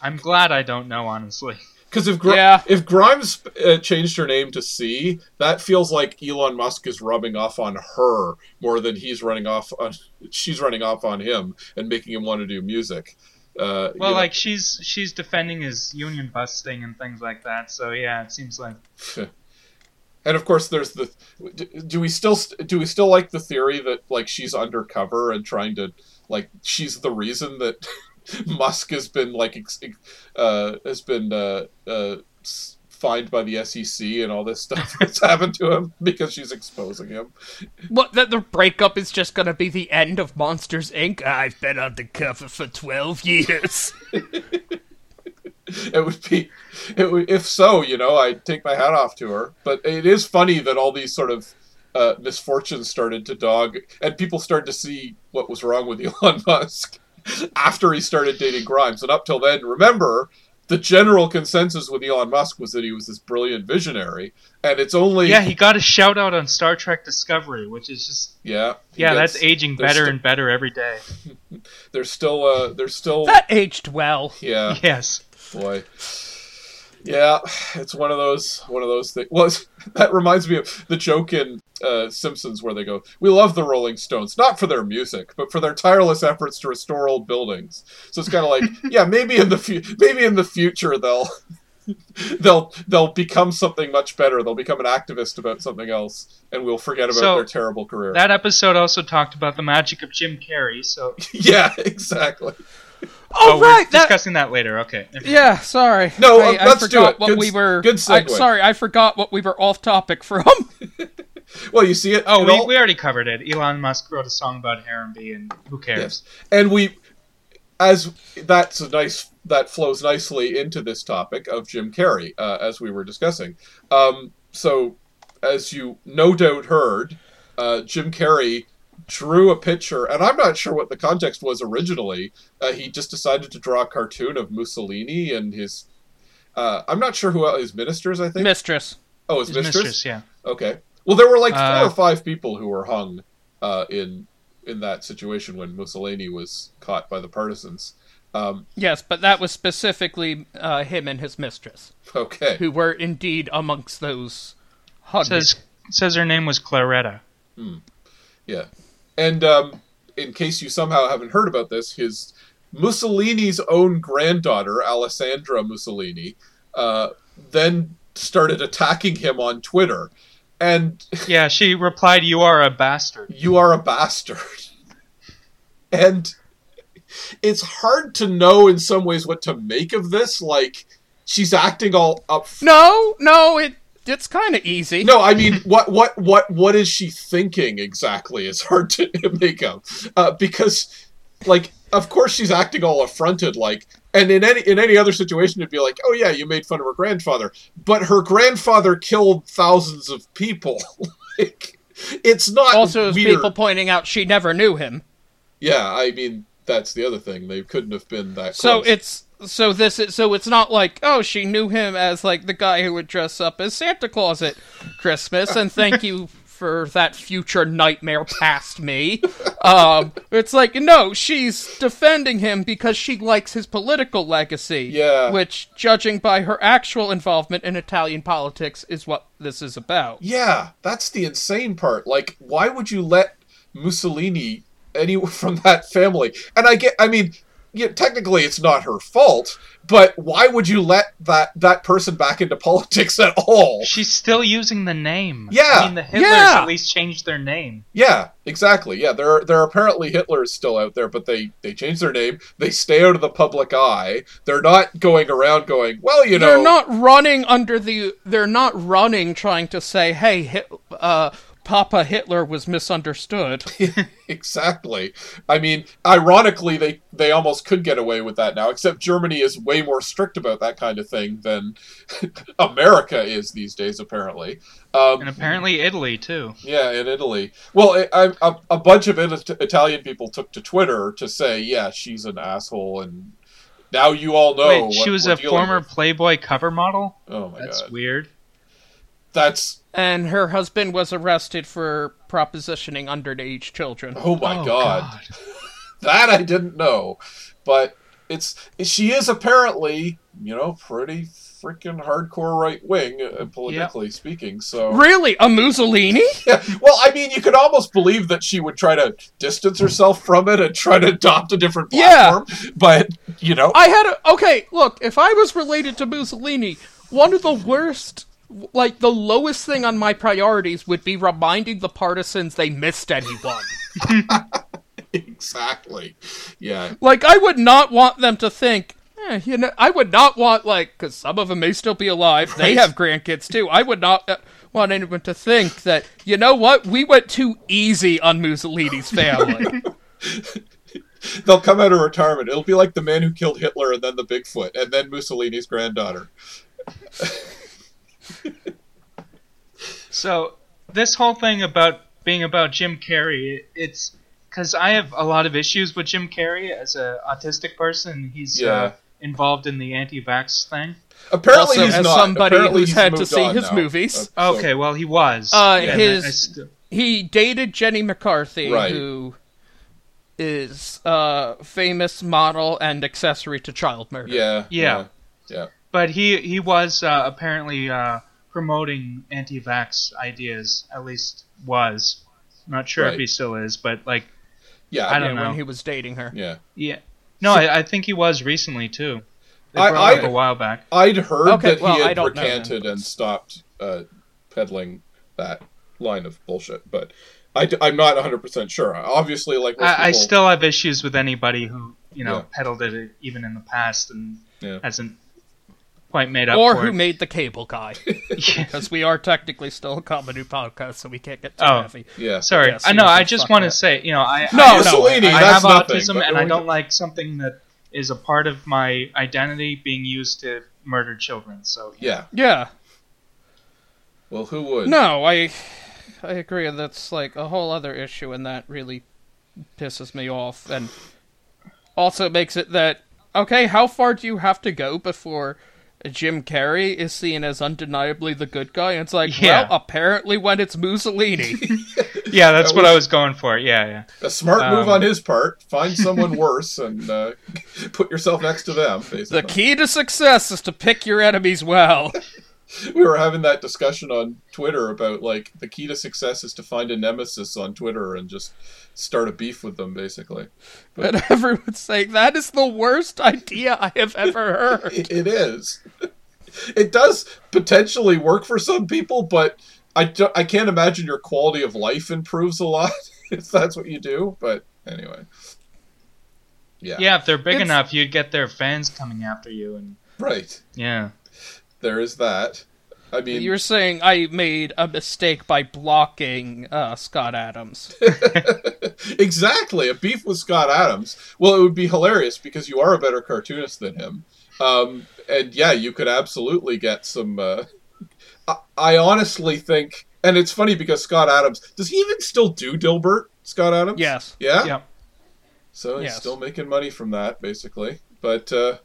I'm glad I don't know honestly. Because if Gri- Yeah. if Grimes uh, changed her name to C, that feels like Elon Musk is rubbing off on her more than he's running off on. <laughs> She's running off on him and making him want to do music. Uh, Well, know- like she's she's defending his union busting and things like that. So yeah, it seems like <laughs> And of course, there's the. Do we still do we still like the theory that like she's undercover and trying to like she's the reason that <laughs> <laughs> Musk has been like ex- uh, has been uh, uh, fined by the SEC and all this stuff <laughs> that's happened to him because she's exposing him. What that the breakup is just gonna be the end of Monsters Inc. I've been undercover for twelve years. <laughs> it would be it would, if so you know i'd take my hat off to her but it is funny that all these sort of uh, misfortunes started to dog and people started to see what was wrong with elon musk after he started dating grimes and up till then remember the general consensus with Elon Musk was that he was this brilliant visionary, and it's only yeah he got a shout out on Star Trek Discovery, which is just yeah yeah gets, that's aging better st- and better every day. <laughs> there's still uh there's still that aged well. Yeah. <laughs> Yes boy. Yeah, it's one of those one of those things. Well, <laughs> that reminds me of the joke in uh, Simpsons where they go, "We love the Rolling Stones, not for their music, but for their tireless efforts to restore old buildings." So it's kind of like, <laughs> yeah, maybe in the fu- maybe in the future they'll <laughs> they'll they'll become something much better. They'll become an activist about something else, and we'll forget about so, their terrible career. That episode also talked about the magic of Jim Carrey. So <laughs> yeah, exactly. Oh, oh right, we're discussing that later. Okay. Yeah, sorry. No, I, let's I forgot do it. what good, we were. Good segue. I, sorry, I forgot what we were off topic from. Well, you see it. Oh, we, all... we already covered it. Elon Musk wrote a song about Harambe, and who cares? Yes. And we, as that's a nice that flows nicely into this topic of Jim Carrey, uh, as we were discussing. Um, so, as you no doubt heard, uh, Jim Carrey drew a picture, and I'm not sure what the context was originally. Uh, he just decided to draw a cartoon of Mussolini and his. Uh, I'm not sure who his ministers. I think mistress. Oh, his, his mistress? mistress. Yeah. Okay. Well, there were like four uh, or five people who were hung uh, in in that situation when Mussolini was caught by the partisans. Um, yes, but that was specifically uh, him and his mistress. Okay. Who were indeed amongst those hugged. Says says her name was Claretta. Hmm. Yeah. And um, in case you somehow haven't heard about this, his Mussolini's own granddaughter, Alessandra Mussolini, uh, then started attacking him on Twitter. And yeah, she replied, "You are a bastard. You are a bastard." and it's hard to know in some ways what to make of this. Like she's acting all up. No, no, it it's kind of easy. No, I mean, what what what what is she thinking exactly? It's hard to <laughs> make out uh, because, like, of course she's acting all affronted, like, and in any in any other situation it'd be like, oh yeah, you made fun of her grandfather, but her grandfather killed thousands of people. <laughs> like, it's not also people pointing out she never knew him. Yeah, I mean that's the other thing. They couldn't have been that. Close. So it's so this is so it's not like oh she knew him as like the guy who would dress up as Santa Claus at Christmas and thank <laughs> you for that future nightmare past me. <laughs> Um, it's like no, she's defending him because she likes his political legacy. Yeah, which, judging by her actual involvement in Italian politics, is what this is about. Yeah, that's the insane part. Like, why would you let Mussolini any <laughs> from that family? And I get, I mean, yeah, technically it's not her fault, but why would you let that that person back into <laughs> politics at all? She's still using the name. Yeah, I mean the Hitlers yeah. at least changed their name. Yeah, exactly. Yeah, there are, there are apparently Hitlers still out there, but they they changed their name. They stay out of the public eye. They're not going around going, well, you know, they're not running under the. They're not running trying to say, hey, hit, uh, Papa Hitler was misunderstood. <laughs> exactly. I mean, ironically, they they almost could get away with that now, except Germany is way more strict about that kind of thing than <laughs> America is these days, apparently. Um, and apparently Italy too. Yeah, in Italy. Well, I, I, a bunch of Italian people took to Twitter to say, "Yeah, she's an asshole," and now you all know. Wait, she was a former with. Playboy cover model. Oh my That's god, that's weird. That's and her husband was arrested for propositioning underage children. Oh my Oh, god. God. <laughs> that I didn't know. But it's she is apparently, you know, pretty freaking hardcore right wing uh, politically speaking. So Really, a Mussolini? <laughs> yeah, well, I mean, you could almost believe that she would try to distance herself from it and try to adopt a different platform, Yeah. But you know, I had a okay. Look, if I was related to Mussolini, one of the worst like the lowest thing on my priorities would be reminding the partisans they missed anyone. <laughs> exactly. Yeah. like I would not want them to think. Eh, you know, I would not want like because some of them may still be alive. They have grandkids too. I would not uh, want anyone to think that you know what we went too easy on Mussolini's family. <laughs> They'll come out of retirement. It'll be like the man who killed Hitler and then the Bigfoot and then Mussolini's granddaughter. <laughs> <laughs> So this whole thing about being about Jim Carrey, it's because I have a lot of issues with Jim Carrey as an autistic person. He's Yeah. uh, involved in the anti-vax thing. Apparently also, he's as not. somebody Apparently who's he's had to see his now. movies. Uh, so- Okay, well he was. Uh, Yeah, his- I st- he dated Jenny McCarthy, Right. who is a famous model and accessory to child murder. yeah. Yeah. Yeah. but he he was uh, apparently uh, promoting anti-vax ideas. At least was. Not sure Right. if he still is, but like Yeah. I don't know. when he was dating her. yeah. yeah. No, I, I think he was recently too. They I- brought it up I- a while back. I'd heard Okay, that well, he had don't know then. recanted and stopped uh, peddling that line of bullshit, but I, am not 100% sure. Obviously, like most I, I still have issues with anybody who you know Yeah. peddled it even in the past and Yeah. hasn't quite made up Or for who it. made the cable guy. <laughs> Because we are technically still a comedy podcast, so we can't get too Oh. heavy. Yeah. Sorry, Yes, I know. I just want to say, you know, I No, I, no, Mussolini, I, I have nothing, autism, and I don't like something that is a part of my identity being used to murder children. So Yeah. Yeah. Well, who would? No, I I agree. That's like a whole other issue, and that really pisses me off. And also makes it that okay, how far do you have to go before Jim Carrey is seen as undeniably the good guy? And it's like, Yeah. well, apparently when it's Mussolini. <laughs> yeah, that's That what was- I was going for. Yeah, yeah. A smart move Um, on his part. Find someone <laughs> worse and uh, <laughs> put yourself next to them. Basically, the key to success is to pick your enemies well. We were having that discussion on Twitter about like the key to success is to find a nemesis on Twitter and just start a beef with them. Basically, And <laughs> everyone's saying that is the worst idea I have ever heard. <laughs> it, it is. It does potentially work for some people, but I do, I can't imagine your quality of life improves a lot <laughs> if that's what you do. But anyway, yeah, Yeah, if they're big It's- enough, you'd get their fans coming after you, and right. yeah. There is that. I mean, You're saying I made a mistake by blocking uh, Scott Adams. <laughs> <laughs> exactly a beef with Scott Adams. Well, it would be hilarious because you are a better cartoonist than him, um, and yeah, you could absolutely get some. Uh, I, I honestly think, and it's funny because Scott Adams does he even still do Dilbert? Scott Adams? Yes. Yeah. Yeah. So he's Yes. still making money from that, basically. But uh,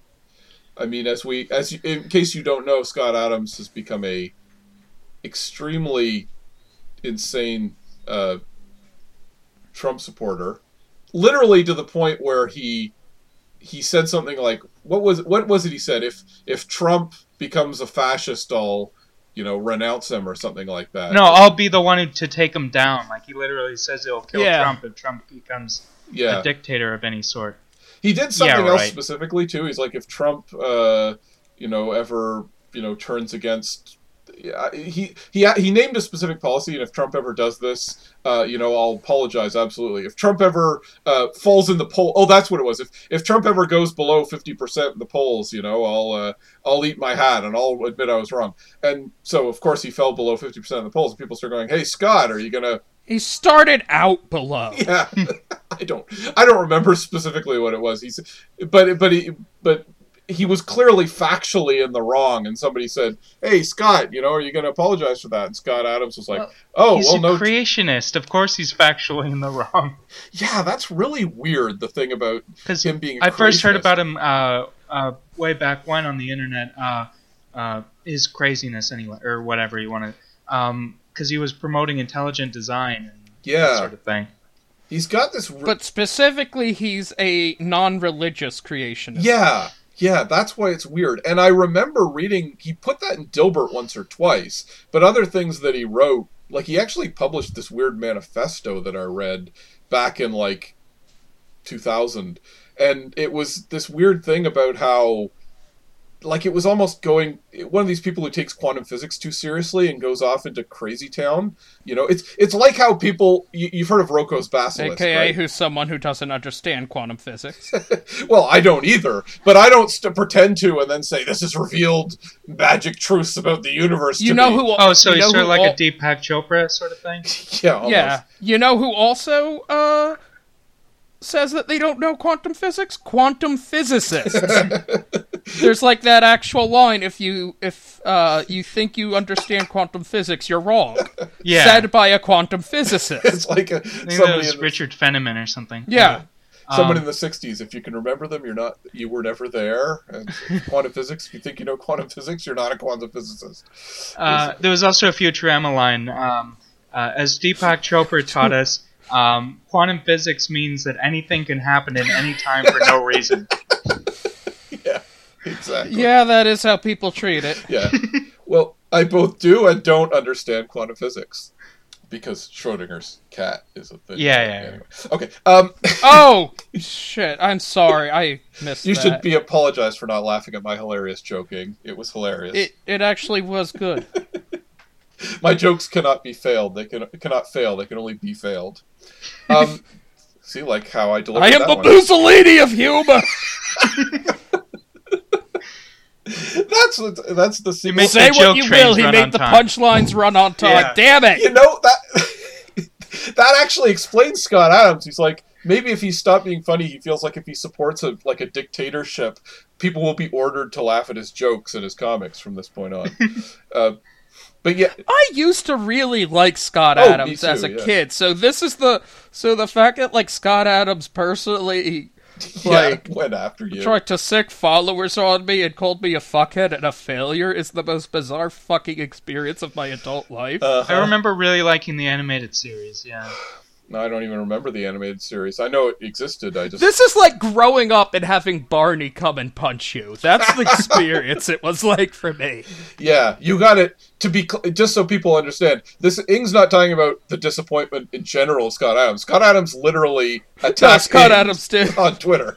I mean, as we, as you, in case you don't know, Scott Adams has become a extremely insane uh, Trump supporter, literally to the point where he he said something like, "What was what was it?" He said, "If if Trump becomes a fascist, I'll." You know, renounce him or something like that. No, I'll be the one who, to take him down. Like he literally says he'll kill Yeah. Trump if Trump becomes yeah, a dictator of any sort. He did something Yeah, else specifically too. He's like, if Trump, uh, you know, ever you know turns against, yeah, he he he named a specific policy, and if Trump ever does this, uh, you know, I'll apologize absolutely. If Trump ever uh, falls in the poll, oh, that's what it was. If if Trump ever goes below fifty percent in the polls, you know, I'll uh, I'll eat my hat and I'll admit I was wrong. And so, of course, he fell below fifty percent of the polls, and people start going, "Hey, Scott, are you gonna?" He started out below. <laughs> Yeah, I don't, I don't remember specifically what it was. He's, but but he but he was clearly factually in the wrong, and somebody said, "Hey, Scott, you know, are you going to apologize for that?" And Scott Adams was like, Well, "Oh, he's well, a no, creationist. Of course, he's factually in the wrong. <laughs> yeah, that's really weird." The thing about Because him being, a I first heard about him uh, uh, way back when on the internet. Uh, uh, his craziness, anyway, or whatever you want to. Because he was promoting intelligent design and Yeah, that sort of thing. he's got this. Re- But specifically, he's a non-religious creationist. Yeah, yeah, that's why it's weird. And I remember reading he put that in Dilbert once or twice, but other things that he wrote, like he actually published this weird manifesto that I read back in like 2000, and it was this weird thing about how like it was almost going one of these people who takes quantum physics too seriously and goes off into crazy town. You know, it's it's like how people you, you've heard of Roko's basilisk, AKA right? who's someone who doesn't understand quantum physics. <laughs> Well, I don't either, but I don't st- pretend to and then say this has revealed magic truths about the universe. You to know me. who? Oh, so you he's sort of like al- a Deepak Chopra sort of thing. <laughs> Yeah, almost. Yeah, you know who also uh says that they don't know quantum physics? Quantum physicists. <laughs> There's like that actual line: if you if uh you think you understand quantum physics, you're wrong. Yeah. Said by a quantum physicist. It's like a, I think that somebody, was the, Richard Feynman or something. Yeah. someone Um, in the '60s. If you can remember them, you're not. You were never there. And quantum physics. If you think you know quantum physics, you're not a quantum physicist. Uh, there was also a Futurama line. Um, uh, as Deepak Chopra taught us, um, quantum physics means that anything can happen in any time for no reason. <laughs> Yeah, exactly. Yeah, that is how people treat it. Yeah. Well, I both do and don't understand quantum physics because Schrodinger's cat is a thing. Yeah, yeah, yeah. Anyway. Okay. Um, <laughs> Oh shit! I'm sorry, I missed. you that. should be apologized for not laughing at my hilarious joking. It was hilarious. It it actually was good. <laughs> <laughs> my jokes cannot be failed. They can cannot fail. They can only be failed. Um, <laughs> see, like how I delivered I am that the one. Mussolini of humor. That's <laughs> what- that's the sequel. makes Say the what you will. He made the time. punchlines run on time. Yeah. Damn it! you know that that actually explains Scott Adams. He's like maybe if he stopped being funny, he feels like if he supports a like a dictatorship, people will be ordered to laugh at his jokes and his comics from this point on. uh, but yeah, I used to really like Scott Oh, me Adams as a yeah. kid. So this is the so the fact that like Scott Adams personally <laughs> <laughs> yeah, like went after you. tried to sick followers on me and called me a fuckhead and a failure is the most bizarre fucking experience of my adult life. Uh-huh. I remember really liking the animated series. Yeah. <sighs> <sighs> <sighs> No, I don't even remember the animated series. I know it existed. I just this is like growing up and having Barney come and punch you. That's the experience it was like for me. yeah, you got it. To be cl- just so people understand, this Ing's not talking about the disappointment in general. of Scott Adams. Scott Adams literally No, <laughs> attacked Scott Ing Adams did <laughs> on Twitter.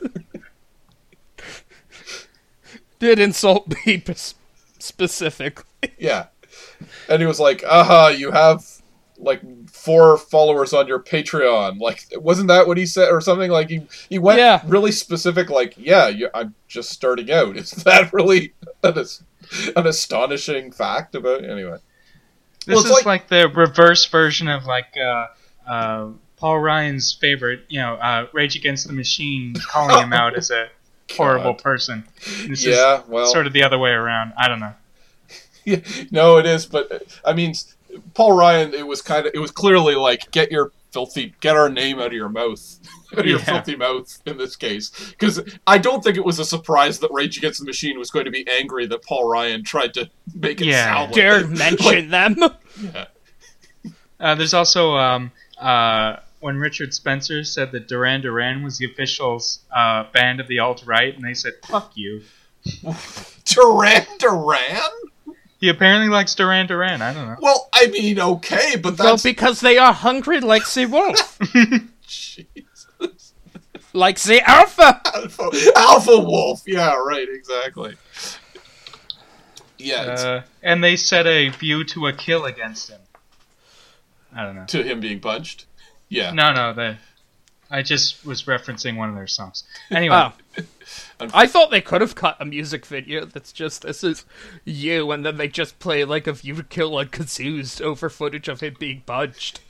did insult me <laughs> specifically. Yeah. And he was like, aha, you have like four followers on your Patreon. Like, wasn't that what he said or something? Like, he, he went Yeah. really specific, like, yeah, you, I'm just starting out. <laughs> Is that really an, an astonishing fact about Anyway. This Well, is like- like, the reverse version of like uh, uh, Paul Ryan's favorite, you know, uh, Rage Against the Machine, calling him out as a <laughs> horrible God. person. This Yeah, is well. sort of the other way around. I don't know. <laughs> Yeah, no, it is, but uh, I mean, s- Paul Ryan. It was kind of, it was clearly like, get your filthy, get our name out of your mouth, <laughs> out of your filthy mouth in this case, because I don't think it was a surprise that Rage Against the Machine was going to be angry that Paul Ryan tried to make it Yeah. sound like Dare it. mention <laughs> them. Yeah. Uh, there's also um, uh, when Richard Spencer said that Duran Duran was the official uh, band of the alt right, and they said "fuck you." <laughs> Duran Duran. He apparently likes Duran Duran. I don't know. Well, I mean, okay, but Well, that's because they are hungry like the wolf, <laughs> Jesus. like the alpha. Alpha, Alpha Wolf. Yeah, right. Exactly. Yeah, Uh, and they set a view to a kill against him. I don't know. to him being punched. Yeah. No, no, the. I just was referencing one of their songs. <laughs> Anyway, Oh. I thought they could have cut a music video that's just this is you, and then they just play like a you kill on kazoos over footage of him being punched.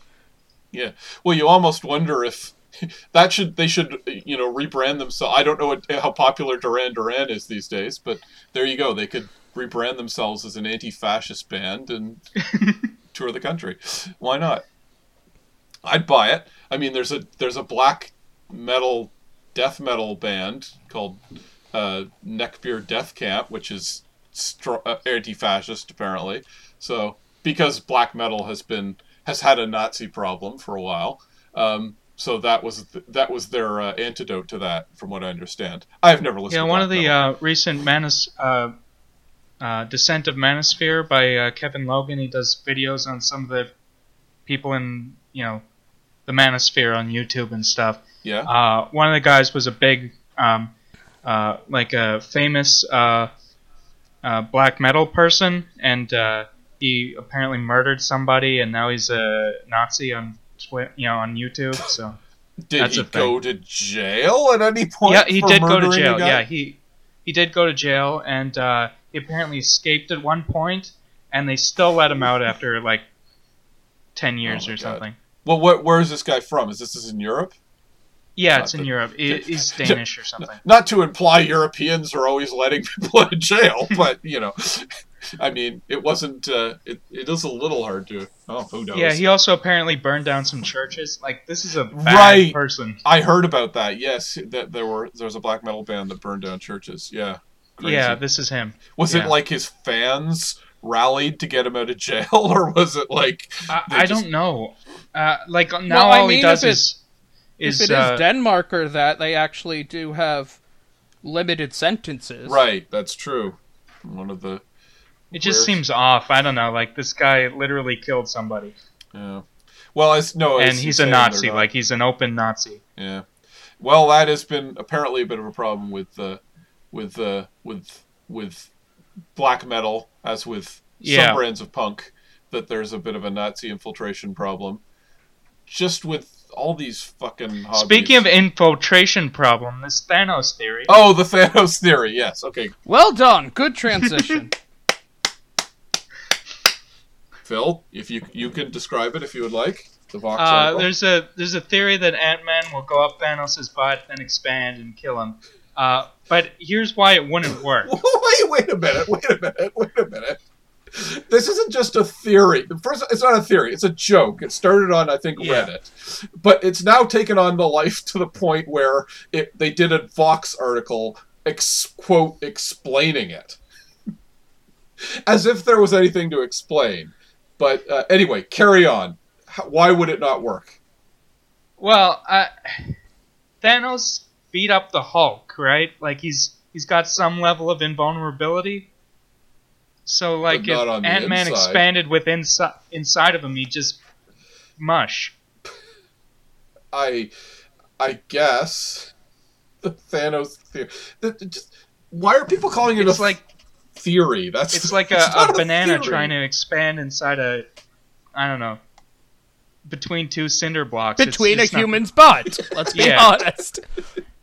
Yeah. Well, you almost wonder if <laughs> that should they should you know rebrand themselves. I don't know what, how popular Duran Duran is these days, but there you go. They could rebrand themselves as an anti-fascist band and <laughs> tour the country. Why not? I'd buy it. I mean, there's a there's a black metal death metal band called uh, Neckbeard Death Camp, which is str- uh, anti-fascist apparently. So because black metal has been has had a Nazi problem for a while, um, so that was th- that was their uh, antidote to that, from what I understand. I've never listened. yeah, to one of the uh, recent Manos, uh, uh, Descent of Manosphere by uh, Kevin Logan. He does videos on some of the people in you know the Manosphere on YouTube and stuff. yeah. Uh, one of the guys was a big, um, uh, like a famous uh, uh, black metal person, and uh, he apparently murdered somebody, and now he's a Nazi on Twi- you know on YouTube. So Did he go to jail at any point? yeah, he did go to jail. Yeah, he he did go to jail, and uh, he apparently escaped at one point, and they still let him out after like ten years Oh or God. something. Well, where is this guy from? Is this is in Europe? Yeah, Not it's in Europe. He's <laughs> Danish or something. Not to imply Europeans are always letting <laughs> people in jail, <laughs> but you know, I mean, it wasn't. Uh, it it is a little hard to. Oh, who knows? Yeah, he also apparently burned down some churches. Like this is a bad Right. person. I heard about that. Yes, that there were there was a black metal band that burned down churches. Yeah. Crazy. Yeah, this is him. Was yeah. it like his fans rallied to get him out of jail, or was it like I, I just- don't know. Uh, like now, Well, I all he mean, does if it- is is if it is uh, Denmark or that, they actually do have limited sentences. right? That's true. One of the it just seems off. I don't know. Like this guy literally killed somebody, yeah. Well, as no, and as he's a Nazi. Like he's an open Nazi. Yeah. Well, that has been apparently a bit of a problem with uh, with uh, with with black metal, as with Yeah. some brands of punk. That there's a bit of a Nazi infiltration problem. Just with all these fucking. Hobbies. Speaking of infiltration problem, this Thanos theory. oh, the Thanos theory. Yes. Okay, Well done. Good transition. <laughs> Phil, if you you can describe it if you would like. The Vox Uh, there's a there's a theory that Ant Man will go up Thanos' butt, and expand and kill him. Uh, but here's why it wouldn't work. <laughs> wait, wait a minute, wait a minute, wait a minute. This isn't just a theory. First, it's not a theory. It's a joke. It started on, I think, Yeah. Reddit, but it's now taken on the life to the point where it, they did a Vox article, ex, quote, explaining it, as if there was anything to explain. But uh, anyway, carry on. How, why would it not work? Well, uh, Thanos beat up the Hulk, right? Like he's he's got some level of invulnerability. So like if Ant Man expanded within insi- inside of him, he just mush. I, I guess the Thanos theory. The, the- just, why are people calling it It's a like theory? That's it's like <laughs> a, not a banana theory. trying to expand inside a I don't know between two cinder blocks. It's Between a not- human's butt. <laughs> Let's be Yeah. honest. <laughs>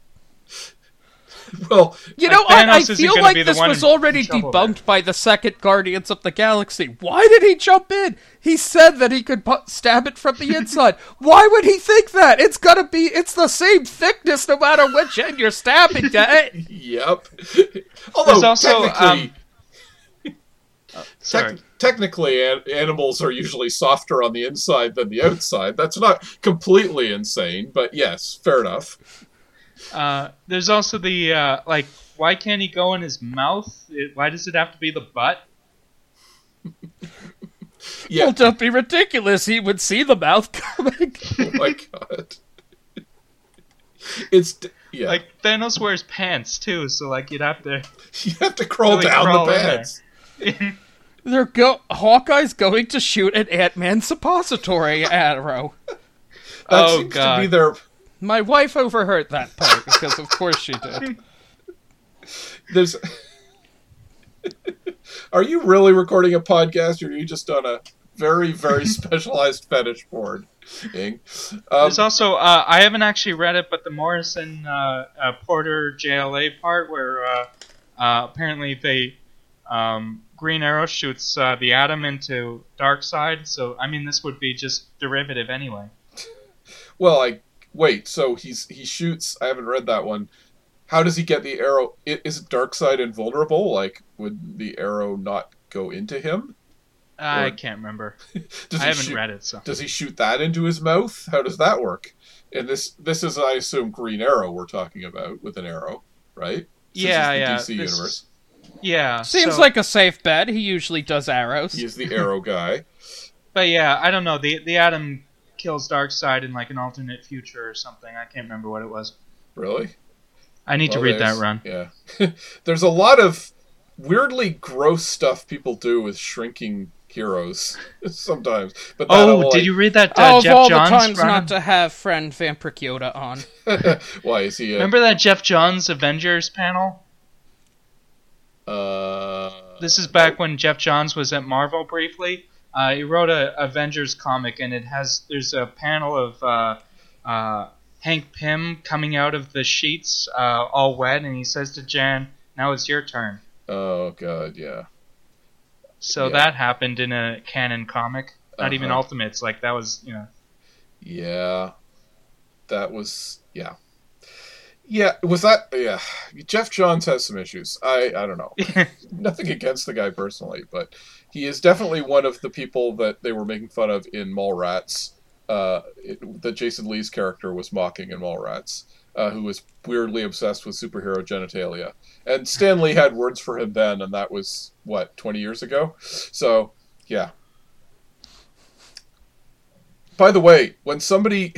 <laughs> Well, You know what? I Thanos feel like this was already trouble debunked by the second Guardians of the Galaxy. Why did he jump in? He said that he could pu- stab it from the <laughs> inside. Why would he think that? It's gonna be, it's the same thickness no matter which end you're stabbing <laughs> at. yep. Although There's also, technically, um, Sorry. tec- technically, an- animals are usually softer on the inside than the outside. That's not completely insane, but yes, fair enough. Uh, there's also the uh, like, why can't he go in his mouth? It, why does it have to be the butt? <laughs> Yeah. Well, don't be ridiculous. He would see the mouth <laughs> coming. oh my god. It's yeah. Like Thanos wears pants too, so like you'd have to. <laughs> you have to crawl really down crawl the in pants. They're go. Hawkeye's going to shoot an Ant Man suppository arrow. That Oh, seems God. to be their My wife overheard that part because, of course, she did. <laughs> There's. <laughs> are you really recording a podcast, or are you just on a very, very <laughs> specialized fetish board? Ing? Um, There's also uh, I haven't actually read it, but the Morrison uh, uh, Porter JLA part where uh, uh, apparently they um, Green Arrow shoots uh, the Atom into Darkseid. So I mean, this would be just derivative anyway. well, I wait. So he's he shoots. I haven't read that one. How does he get the arrow? i- Is Darkseid invulnerable? Like, would the arrow not go into him? I Or- can't remember. <laughs> Does I he haven't shoot, read it, so Does he shoot that into his mouth? How does that work? And this this is, I assume, Green Arrow we're talking about with an arrow, right? Since yeah, the yeah. DC this- universe. Yeah, Seems so- like a safe bet. He usually does arrows. He's the arrow guy. <laughs> But yeah, I don't know. The the Atom kills Darkseid in like an alternate future or something. I can't remember what it was. Really? I need Well, to read that run. Yeah. <laughs> there's a lot of weirdly gross stuff people do with shrinking heroes <laughs> sometimes. But that'll, Oh, like, did you read that oh, uh, of all Johns the times run? not to have friend Vampiric Yoda on. <laughs> Why is he? A, Remember that Geoff Johns Avengers panel? Uh, this is back when Geoff Johns was at Marvel briefly. Uh, he wrote a Avengers comic, and it has there's a panel of uh, uh, Hank Pym coming out of the sheets, uh, all wet, and he says to Jan, "Now it's your turn." Oh god, yeah. So Yeah. that happened in a canon comic, not even Uh-huh. Ultimates. Like that was, you know. Yeah. That was yeah. Yeah, was that yeah. Geoff Johns has some issues. I I don't know. <laughs> Nothing against the guy personally, but he is definitely one of the people that they were making fun of in Mallrats. Uh, it, that Jason Lee's character was mocking in Mallrats, uh, who was weirdly obsessed with superhero genitalia. And Stan Lee had words for him then, and that was what twenty years ago. So yeah. By the way, when somebody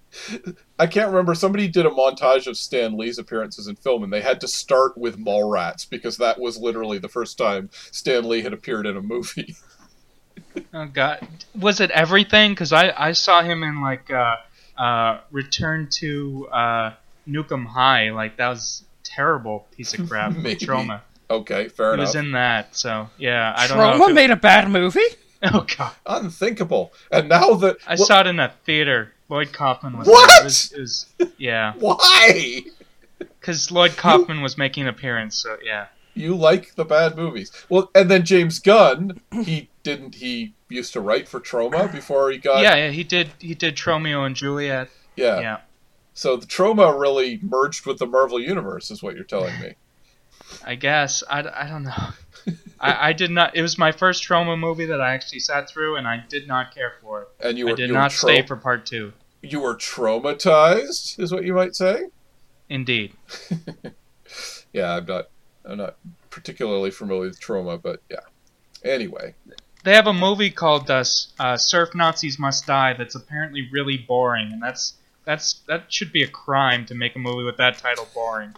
<laughs> I can't remember. Somebody did a montage of Stan Lee's appearances in film, and they had to start with Mallrats because that was literally the first time Stan Lee had appeared in a movie. <laughs> Oh God, was it everything? Because I I saw him in like uh, uh, Return to uh, Nuke 'Em High. Like that was a terrible piece of <laughs> crap. Maybe. Troma. okay, fair enough. He was in that. So yeah, I don't know. Troma if it- made a bad movie. <laughs> oh God, Unthinkable. And now that I well, saw it in a theater. Lloyd Kaufman was. What? It was, it was yeah, <laughs> why because Lloyd Kaufman was making an appearance. So yeah. you like the bad movies? Well, and then James Gunn, <clears throat> he didn't. He used to write for Troma before he got yeah, yeah, he did. He did Tromeo and Juliet. yeah. Yeah. So the Troma really merged with the Marvel universe, is what you're telling me. <laughs> I guess I, I don't know. <laughs> I, I did not. It was my first Troma movie that I actually sat through, and I did not care for it. And you were I did you not were stay for part two. You were traumatized, is what you might say. Indeed. <laughs> Yeah, I'm not. I'm not particularly familiar with Troma, but yeah. Anyway, They have a movie called uh, uh, "Surf Nazis Must Die" that's apparently really boring, and that's that's that should be a crime to make a movie with that title boring.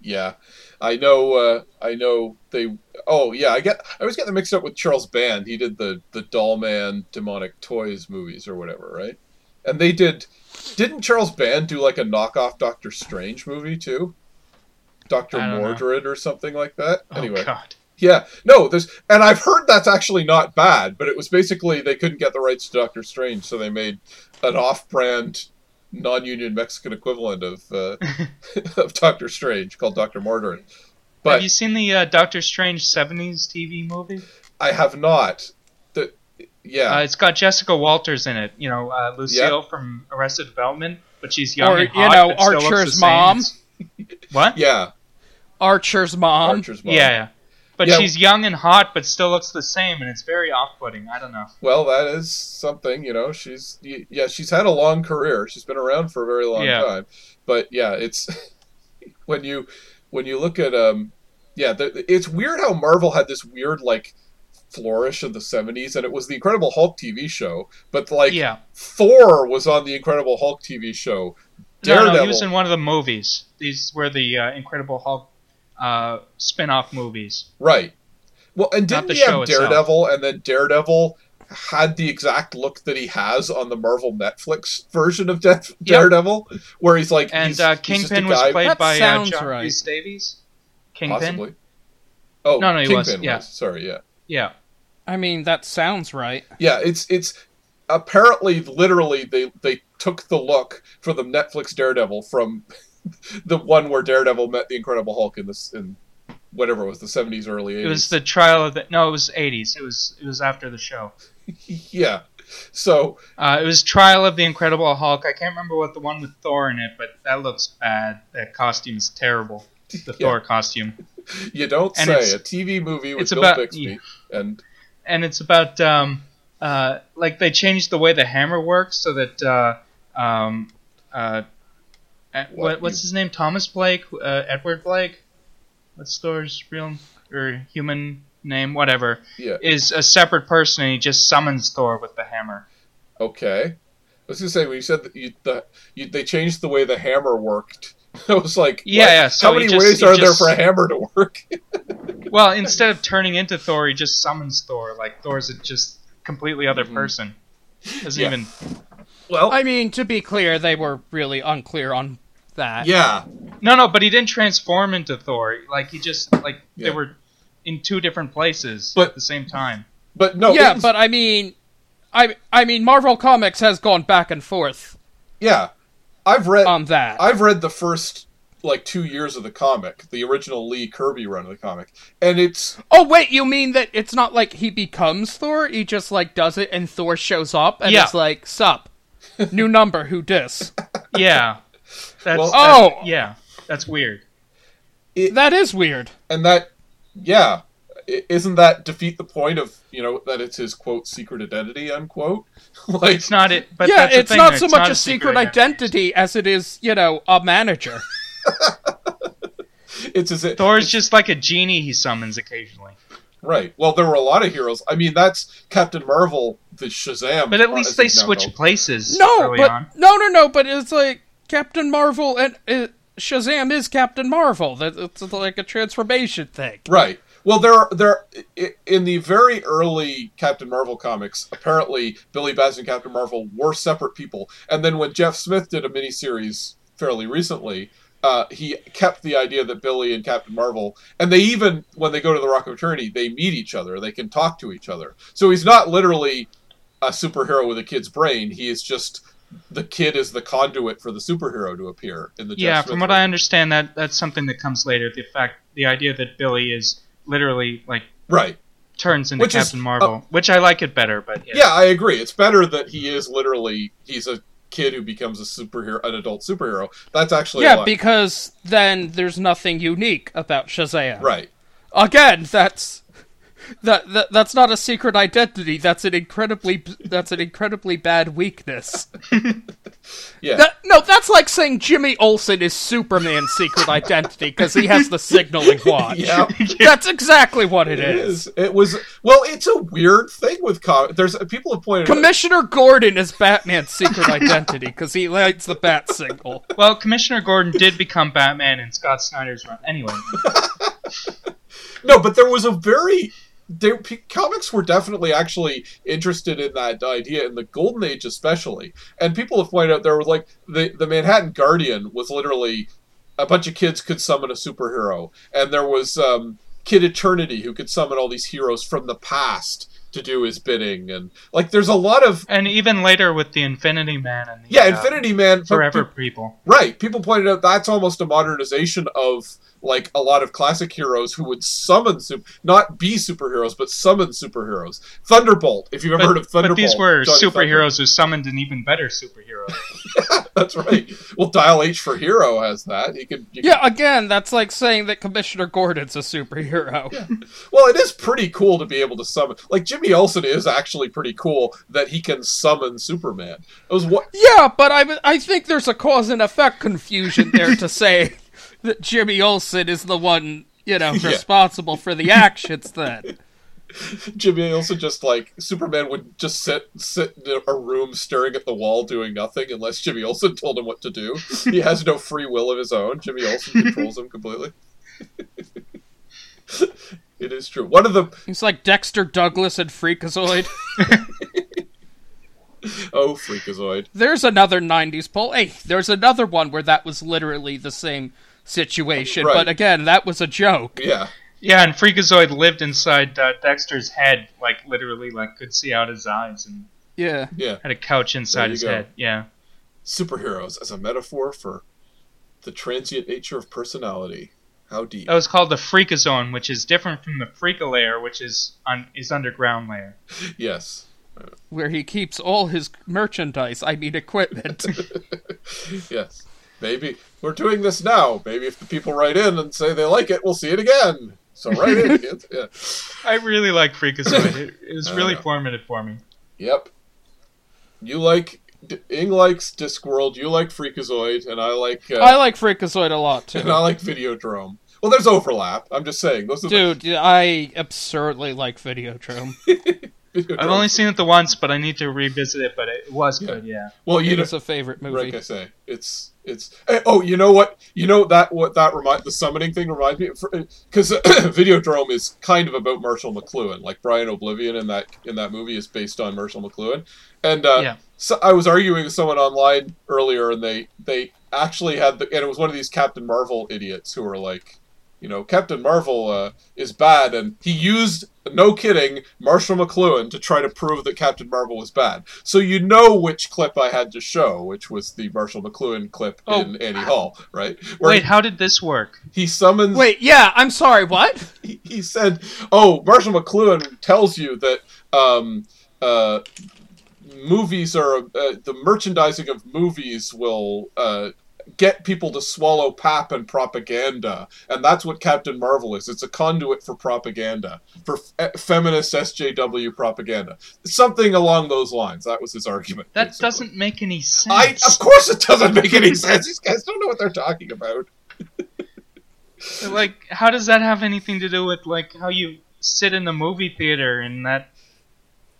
yeah, I know. Uh, I know they. Oh yeah, I get. I always get them mixed up with Charles Band. He did the the Doll Man Demonic Toys movies or whatever, right? And they did. Didn't Charles Band do like a knockoff Doctor Strange movie too? Doctor don't know. Mordrid or something like that. Anyway, Oh God. Yeah, no, there's, and I've heard that's actually not bad, but it was basically they couldn't get the rights to Doctor Strange, so they made an off-brand, non-union Mexican equivalent of uh, <laughs> <laughs> of Doctor Strange called Doctor Mordrid. have you seen the uh, Doctor Strange '70s TV movie? I have not. The yeah, Uh, it's got Jessica Walters in it. You know, uh, Lucille from Arrested Development, but she's young Or, and you hot, know, but still looks the Archer's same. mom. What? yeah, Archer's mom. Archer's mom. Yeah, yeah. But Yeah. she's young and hot, but still looks the same, and it's very off-putting. I don't know. Well, that is something, you know. She's yeah, she's had a long career. She's been around for a very long Yeah. time. But yeah, it's <laughs> when you when you look at um yeah, the, it's weird how Marvel had this weird like flourish in the 70s and it was the Incredible Hulk TV show, but like yeah. Thor was on the Incredible Hulk TV show. Daredevil no, he was in one of the movies. These were the uh, Incredible Hulk uh, spin-off movies. Right. Well, and didn't the he have show itself. Daredevil and then Daredevil had the exact look that he has on the Marvel Netflix version of De- Daredevil, where he's like, And he's, uh, he's just a Kingpin was played That by uh, sounds John right. Davies. Kingpin. possibly. Oh, No, no, he was, Kingpin yeah. Sorry, yeah, Yeah. I mean, that sounds right. yeah. It's it's apparently literally they they took the look for the Netflix Daredevil from <laughs> the one where Daredevil met the Incredible Hulk in this in whatever it was the seventies early eighties. It was the trial of the. No, it was 80s. It was it was after the show. <laughs> yeah. So Uh, it was Trial of the Incredible Hulk. I can't remember what the one with Thor in it, but that looks bad. That costume is terrible. The <laughs> Yeah. Thor costume. <laughs> you don't And say a TV movie with Bill about- Bixby and and it's about um, uh, like they changed the way the hammer works so that uh, um, uh, What, what, what's his name? Thomas Blake, uh, Edward Blake. What's Thor's real or human name? Whatever yeah. is a separate person, and he just summons Thor with the hammer. Okay. I was gonna say when you said that you, the, you they changed the way the hammer worked. <laughs> I was like, Yeah, what? yeah, so How many just- ways are just- there for a hammer to work? <laughs> Well, instead of turning into Thor, he just summons Thor. Like Thor's a just completely other Mhm. person. Doesn't Yeah. even. well, I mean, to be clear, they were really unclear on that. yeah, No, no, but he didn't transform into Thor. Like he just like Yeah. they were. in two different places But- at the same time. But no, yeah, was- but I mean, I I mean, Marvel Comics has gone back and forth yeah, I've read on that. I've read the first like two years of the comic, the original Lee Kirby run of the comic, and it's oh wait, you mean that it's not like he becomes Thor? He just like does it, and Thor shows up, and Yeah. it's like, "Sup, new number, who dis?" <laughs> Yeah. That's, Well- that's- Oh! yeah. That's weird. that is weird. and that yeah, i- isn't that defeat the point of you know that it's his quote secret identity unquote? <laughs> like It's not it, but yeah, that's it's thing, not it's so much not a secret identity as it is, you know, a manager. <laughs> it's as it, Thor's just like a genie he summons occasionally. right. Well, there were a lot of heroes. I mean, that's Captain Marvel, the Shazam. But at least they switch known. places No, early but on. no, no, no. But it's like Captain Marvel and uh, Shazam is Captain Marvel. That it's like a transformation thing. Right. Well, there, there, in the very early Captain Marvel comics, apparently Billy Batson and Captain Marvel were separate people, and then when Jeff Smith did a miniseries fairly recently, uh, he kept the idea that Billy and Captain Marvel, and they even when they go to the Rock of Eternity, they meet each other, they can talk to each other. So he's not literally a superhero with a kid's brain. He is just the kid is the conduit for the superhero to appear in the. Jeff Yeah, from what. I understand, that that's something that comes later. The fact, the idea that Billy is literally like right. turns into Which is- Captain Marvel, which I like it better. But yeah, Yeah, I agree. It's better that he is literally he's a kid who becomes a superhero, an adult superhero. That's actually Yeah, lot- because then there's nothing unique about Shazam. right. Again, that's that, that that's not a secret identity. That's an incredibly that's an incredibly bad weakness. <laughs> Yeah, That, no, that's like saying Jimmy Olsen is Superman's secret identity because he has the signaling <laughs> watch. yeah. That's exactly what it It is. is. It was well. It's a weird thing with comic. There's people have pointed. out, Commissioner Gordon is Batman's secret identity because he lights the bat signal. Well, Commissioner Gordon did become Batman in Scott Snyder's run. Anyway, <laughs> no, but there was a very. They, p- comics were definitely actually interested in that idea in the Golden Age, especially. And people have pointed out there was like the the Manhattan Guardian was literally a bunch of kids could summon a superhero, and there was um, Kid Eternity who could summon all these heroes from the past to do his bidding, and like there's a lot of and even later with the Infinity Man and the yeah, uh, Infinity Man Forever pe- people. right. People pointed out that's almost a modernization of like a lot of classic heroes who would summon super, not be superheroes but summon superheroes. Thunderbolt, if you've ever But, heard of Thunderbolt, but these were Johnny superheroes who summoned an even better superhero. <laughs> That's right. Well, Dial H for Hero has that. He could. You Yeah, again, that's like saying that Commissioner Gordon's a superhero. could- well, it is pretty cool to be able to summon. Like Jimmy Olsen is actually pretty cool that he can summon Superman. It was what. Yeah, but I, I think there's a cause and effect confusion there to <laughs> say that Jimmy Olsen is the one, you know, <laughs> Yeah. responsible for the <laughs> actions then. Jimmy Olsen just like Superman would just sit sit in a room staring at the wall doing nothing unless Jimmy Olsen told him what to do. He has no free will of his own. Jimmy Olsen controls him completely. <laughs> it is true. One of the He's like Dexter Douglas and Freakazoid. oh Freakazoid. There's another 90s poll. Hey, there's another one where that was literally the same situation, Right. but again, that was a joke. Yeah. Yeah, and Freakazoid lived inside uh, Dexter's head, like literally, like could see out his eyes, and Yeah. Yeah. had a couch inside his go. head. Yeah, Superheroes as a metaphor for the transient nature of personality. How deep. that was called the Freakazone, which is different from the Freaka layer, which is on his underground layer. <laughs> Yes. Where he keeps all his merchandise, I mean equipment. <laughs> Yes. Maybe we're doing this now. Maybe if the people write in and say they like it, we'll see it again. So write in, kids. <laughs> Yeah. I really like Freakazoid. <coughs> It, it was really know. formative for me. Yep. You like Ing likes Discworld. You like Freakazoid, and I like uh, I like Freakazoid a lot too. and. I like Videodrome. Well, there's overlap. I'm just saying those are the Dude, I absurdly like Videodrome. <laughs> Videodrome. I've only seen it the once, but I need to revisit it. But it was Yeah. good. Yeah. well, you It know, is a favorite movie. like I say, it's it's. eh, Oh, you know what? You know that what that remind the summoning thing reminds me because <clears throat> Videodrome is kind of about Marshall McLuhan. Like Brian O'Blivion in that in that movie is based on Marshall McLuhan, and uh, Yeah. so I was arguing with someone online earlier, and they they actually had the and it was one of these Captain Marvel idiots who were like, you know, Captain Marvel uh, is bad, and he used, no kidding, Marshall McLuhan to try to prove that Captain Marvel was bad. So you know which clip I had to show, which was the Marshall McLuhan clip Oh. in Annie Hall, right? Where Wait, how did this work? he summons Wait, yeah, I'm sorry, what? <laughs> he, he said, "Oh, Marshall McLuhan tells you that um, uh, movies are uh, the merchandising of movies will uh, get people to swallow pap and propaganda, and that's what Captain Marvel is. It's a conduit for propaganda, for f- eh, feminist SJW propaganda, something along those lines. That was his argument. That basically. doesn't make any sense. I, of course, it doesn't make any sense. These guys don't know what they're talking about. <laughs> like, how does that have anything to do with like how you sit in the movie theater and that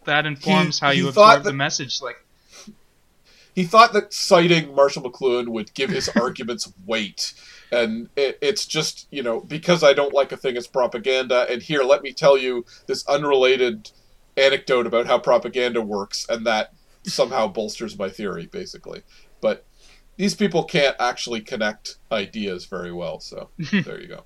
that informs how you absorb the message? Like, he thought that citing Marshall McLuhan would give his <laughs> arguments weight. And it, it's just, you know, because I don't like a thing as propaganda, and here, let me tell you this unrelated anecdote about how propaganda works, and that somehow bolsters my theory, basically. But these people can't actually connect ideas very well, so <laughs> there you go.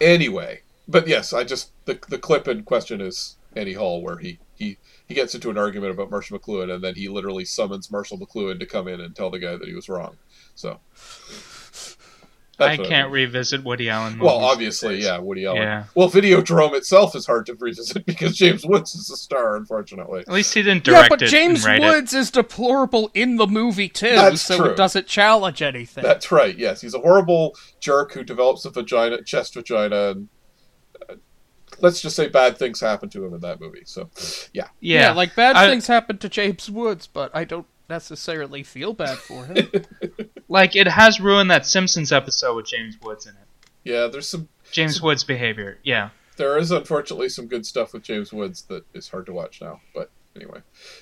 Anyway, but yes, I just the the clip in question is Annie Hall, where he he he gets into an argument about Marshall McLuhan, and then he literally summons Marshall McLuhan to come in and tell the guy that he was wrong. So I can't mean. revisit Woody Allen. Well, obviously, yeah, Woody Allen. Yeah. Well, Videodrome itself is hard to revisit <laughs> because James Woods is a star, unfortunately. At least he didn't Yeah, direct but it James and write. Woods is deplorable in the movie too, That's so true. it doesn't challenge anything. That's right. Yes, he's a horrible jerk who develops a vagina, chest vagina, and let's just say bad things happen to him in that movie. So, yeah, yeah. Yeah, like bad I- things happen to James Woods, but I don't necessarily feel bad for him. <laughs> Like it has ruined that Simpsons episode with James Woods in it. yeah. There's some. James Woods' behavior. Yeah. There is unfortunately some good stuff with James Woods that is hard to watch now. But anyway,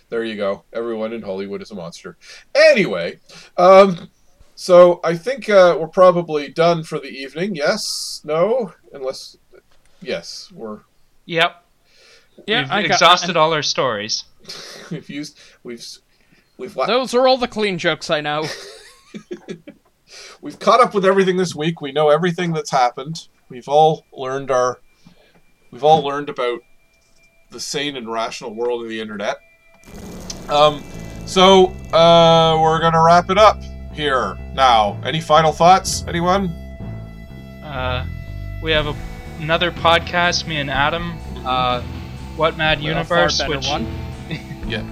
there you go. Everyone in Hollywood is a monster. Anyway, um, so I think uh, we're probably done for the evening. Yes? No? Unless, yes, we're Yep. yeah, We've I got, exhausted all our stories. <laughs> we've used we've we've wa- Those are all the clean jokes I know. <laughs> we've caught up with everything this week. We know everything that's happened. We've all learned our we've all learned about the sane and rational world of the internet. Um, so uh, we're gonna wrap it up here now. Any final thoughts, anyone? Uh, we have a, another podcast, me and Adam. Uh, what Mad A Universe, which one. <laughs> Yeah.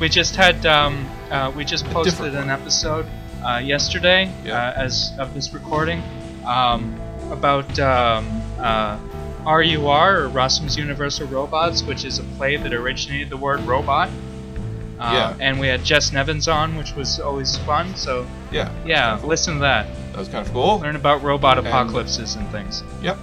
we just had. Um, uh, we just posted an episode uh, yesterday, Yeah. uh, as of this recording, um, about um, uh, RUR or Rossum's Universal Robots, which is a play that originated the word robot. Uh, Yeah. And we had Jess Nevins on, which was always fun. So Yeah, yeah, listen to that. that was kind of cool. Learn about robot And- apocalypses and things. Yep.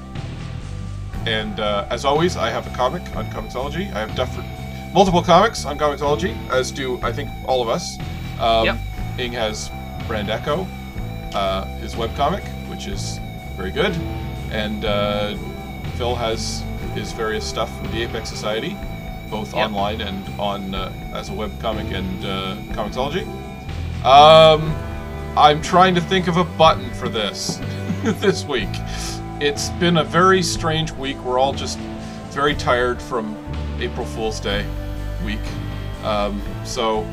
And uh, as always, I have a comic on Comixology. I have multiple comics on Comixology, as do I think all of us. Um, Yep. Ing has Brand Echo, uh, his webcomic, which is very good, and uh, Phil has his various stuff with the Apex Society, both Yep. online and on uh, as a webcomic and uh, Comixology. Um, I'm trying to think of a button for this <laughs> this week. It's been a very strange week. We're all just very tired from April Fool's Day week. Um, so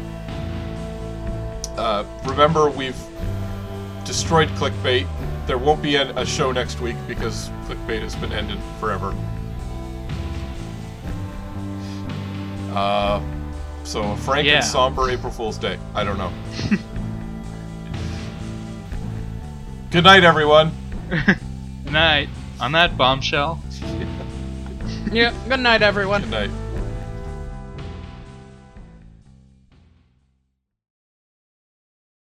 uh, remember, we've destroyed clickbait. There won't be an, a show next week because clickbait has been ended forever. Uh, so a frank Yeah. and somber April Fool's Day. I don't know. <laughs> Good night, everyone. <laughs> Good night. On that bombshell. Yeah, good night, everyone. Good night.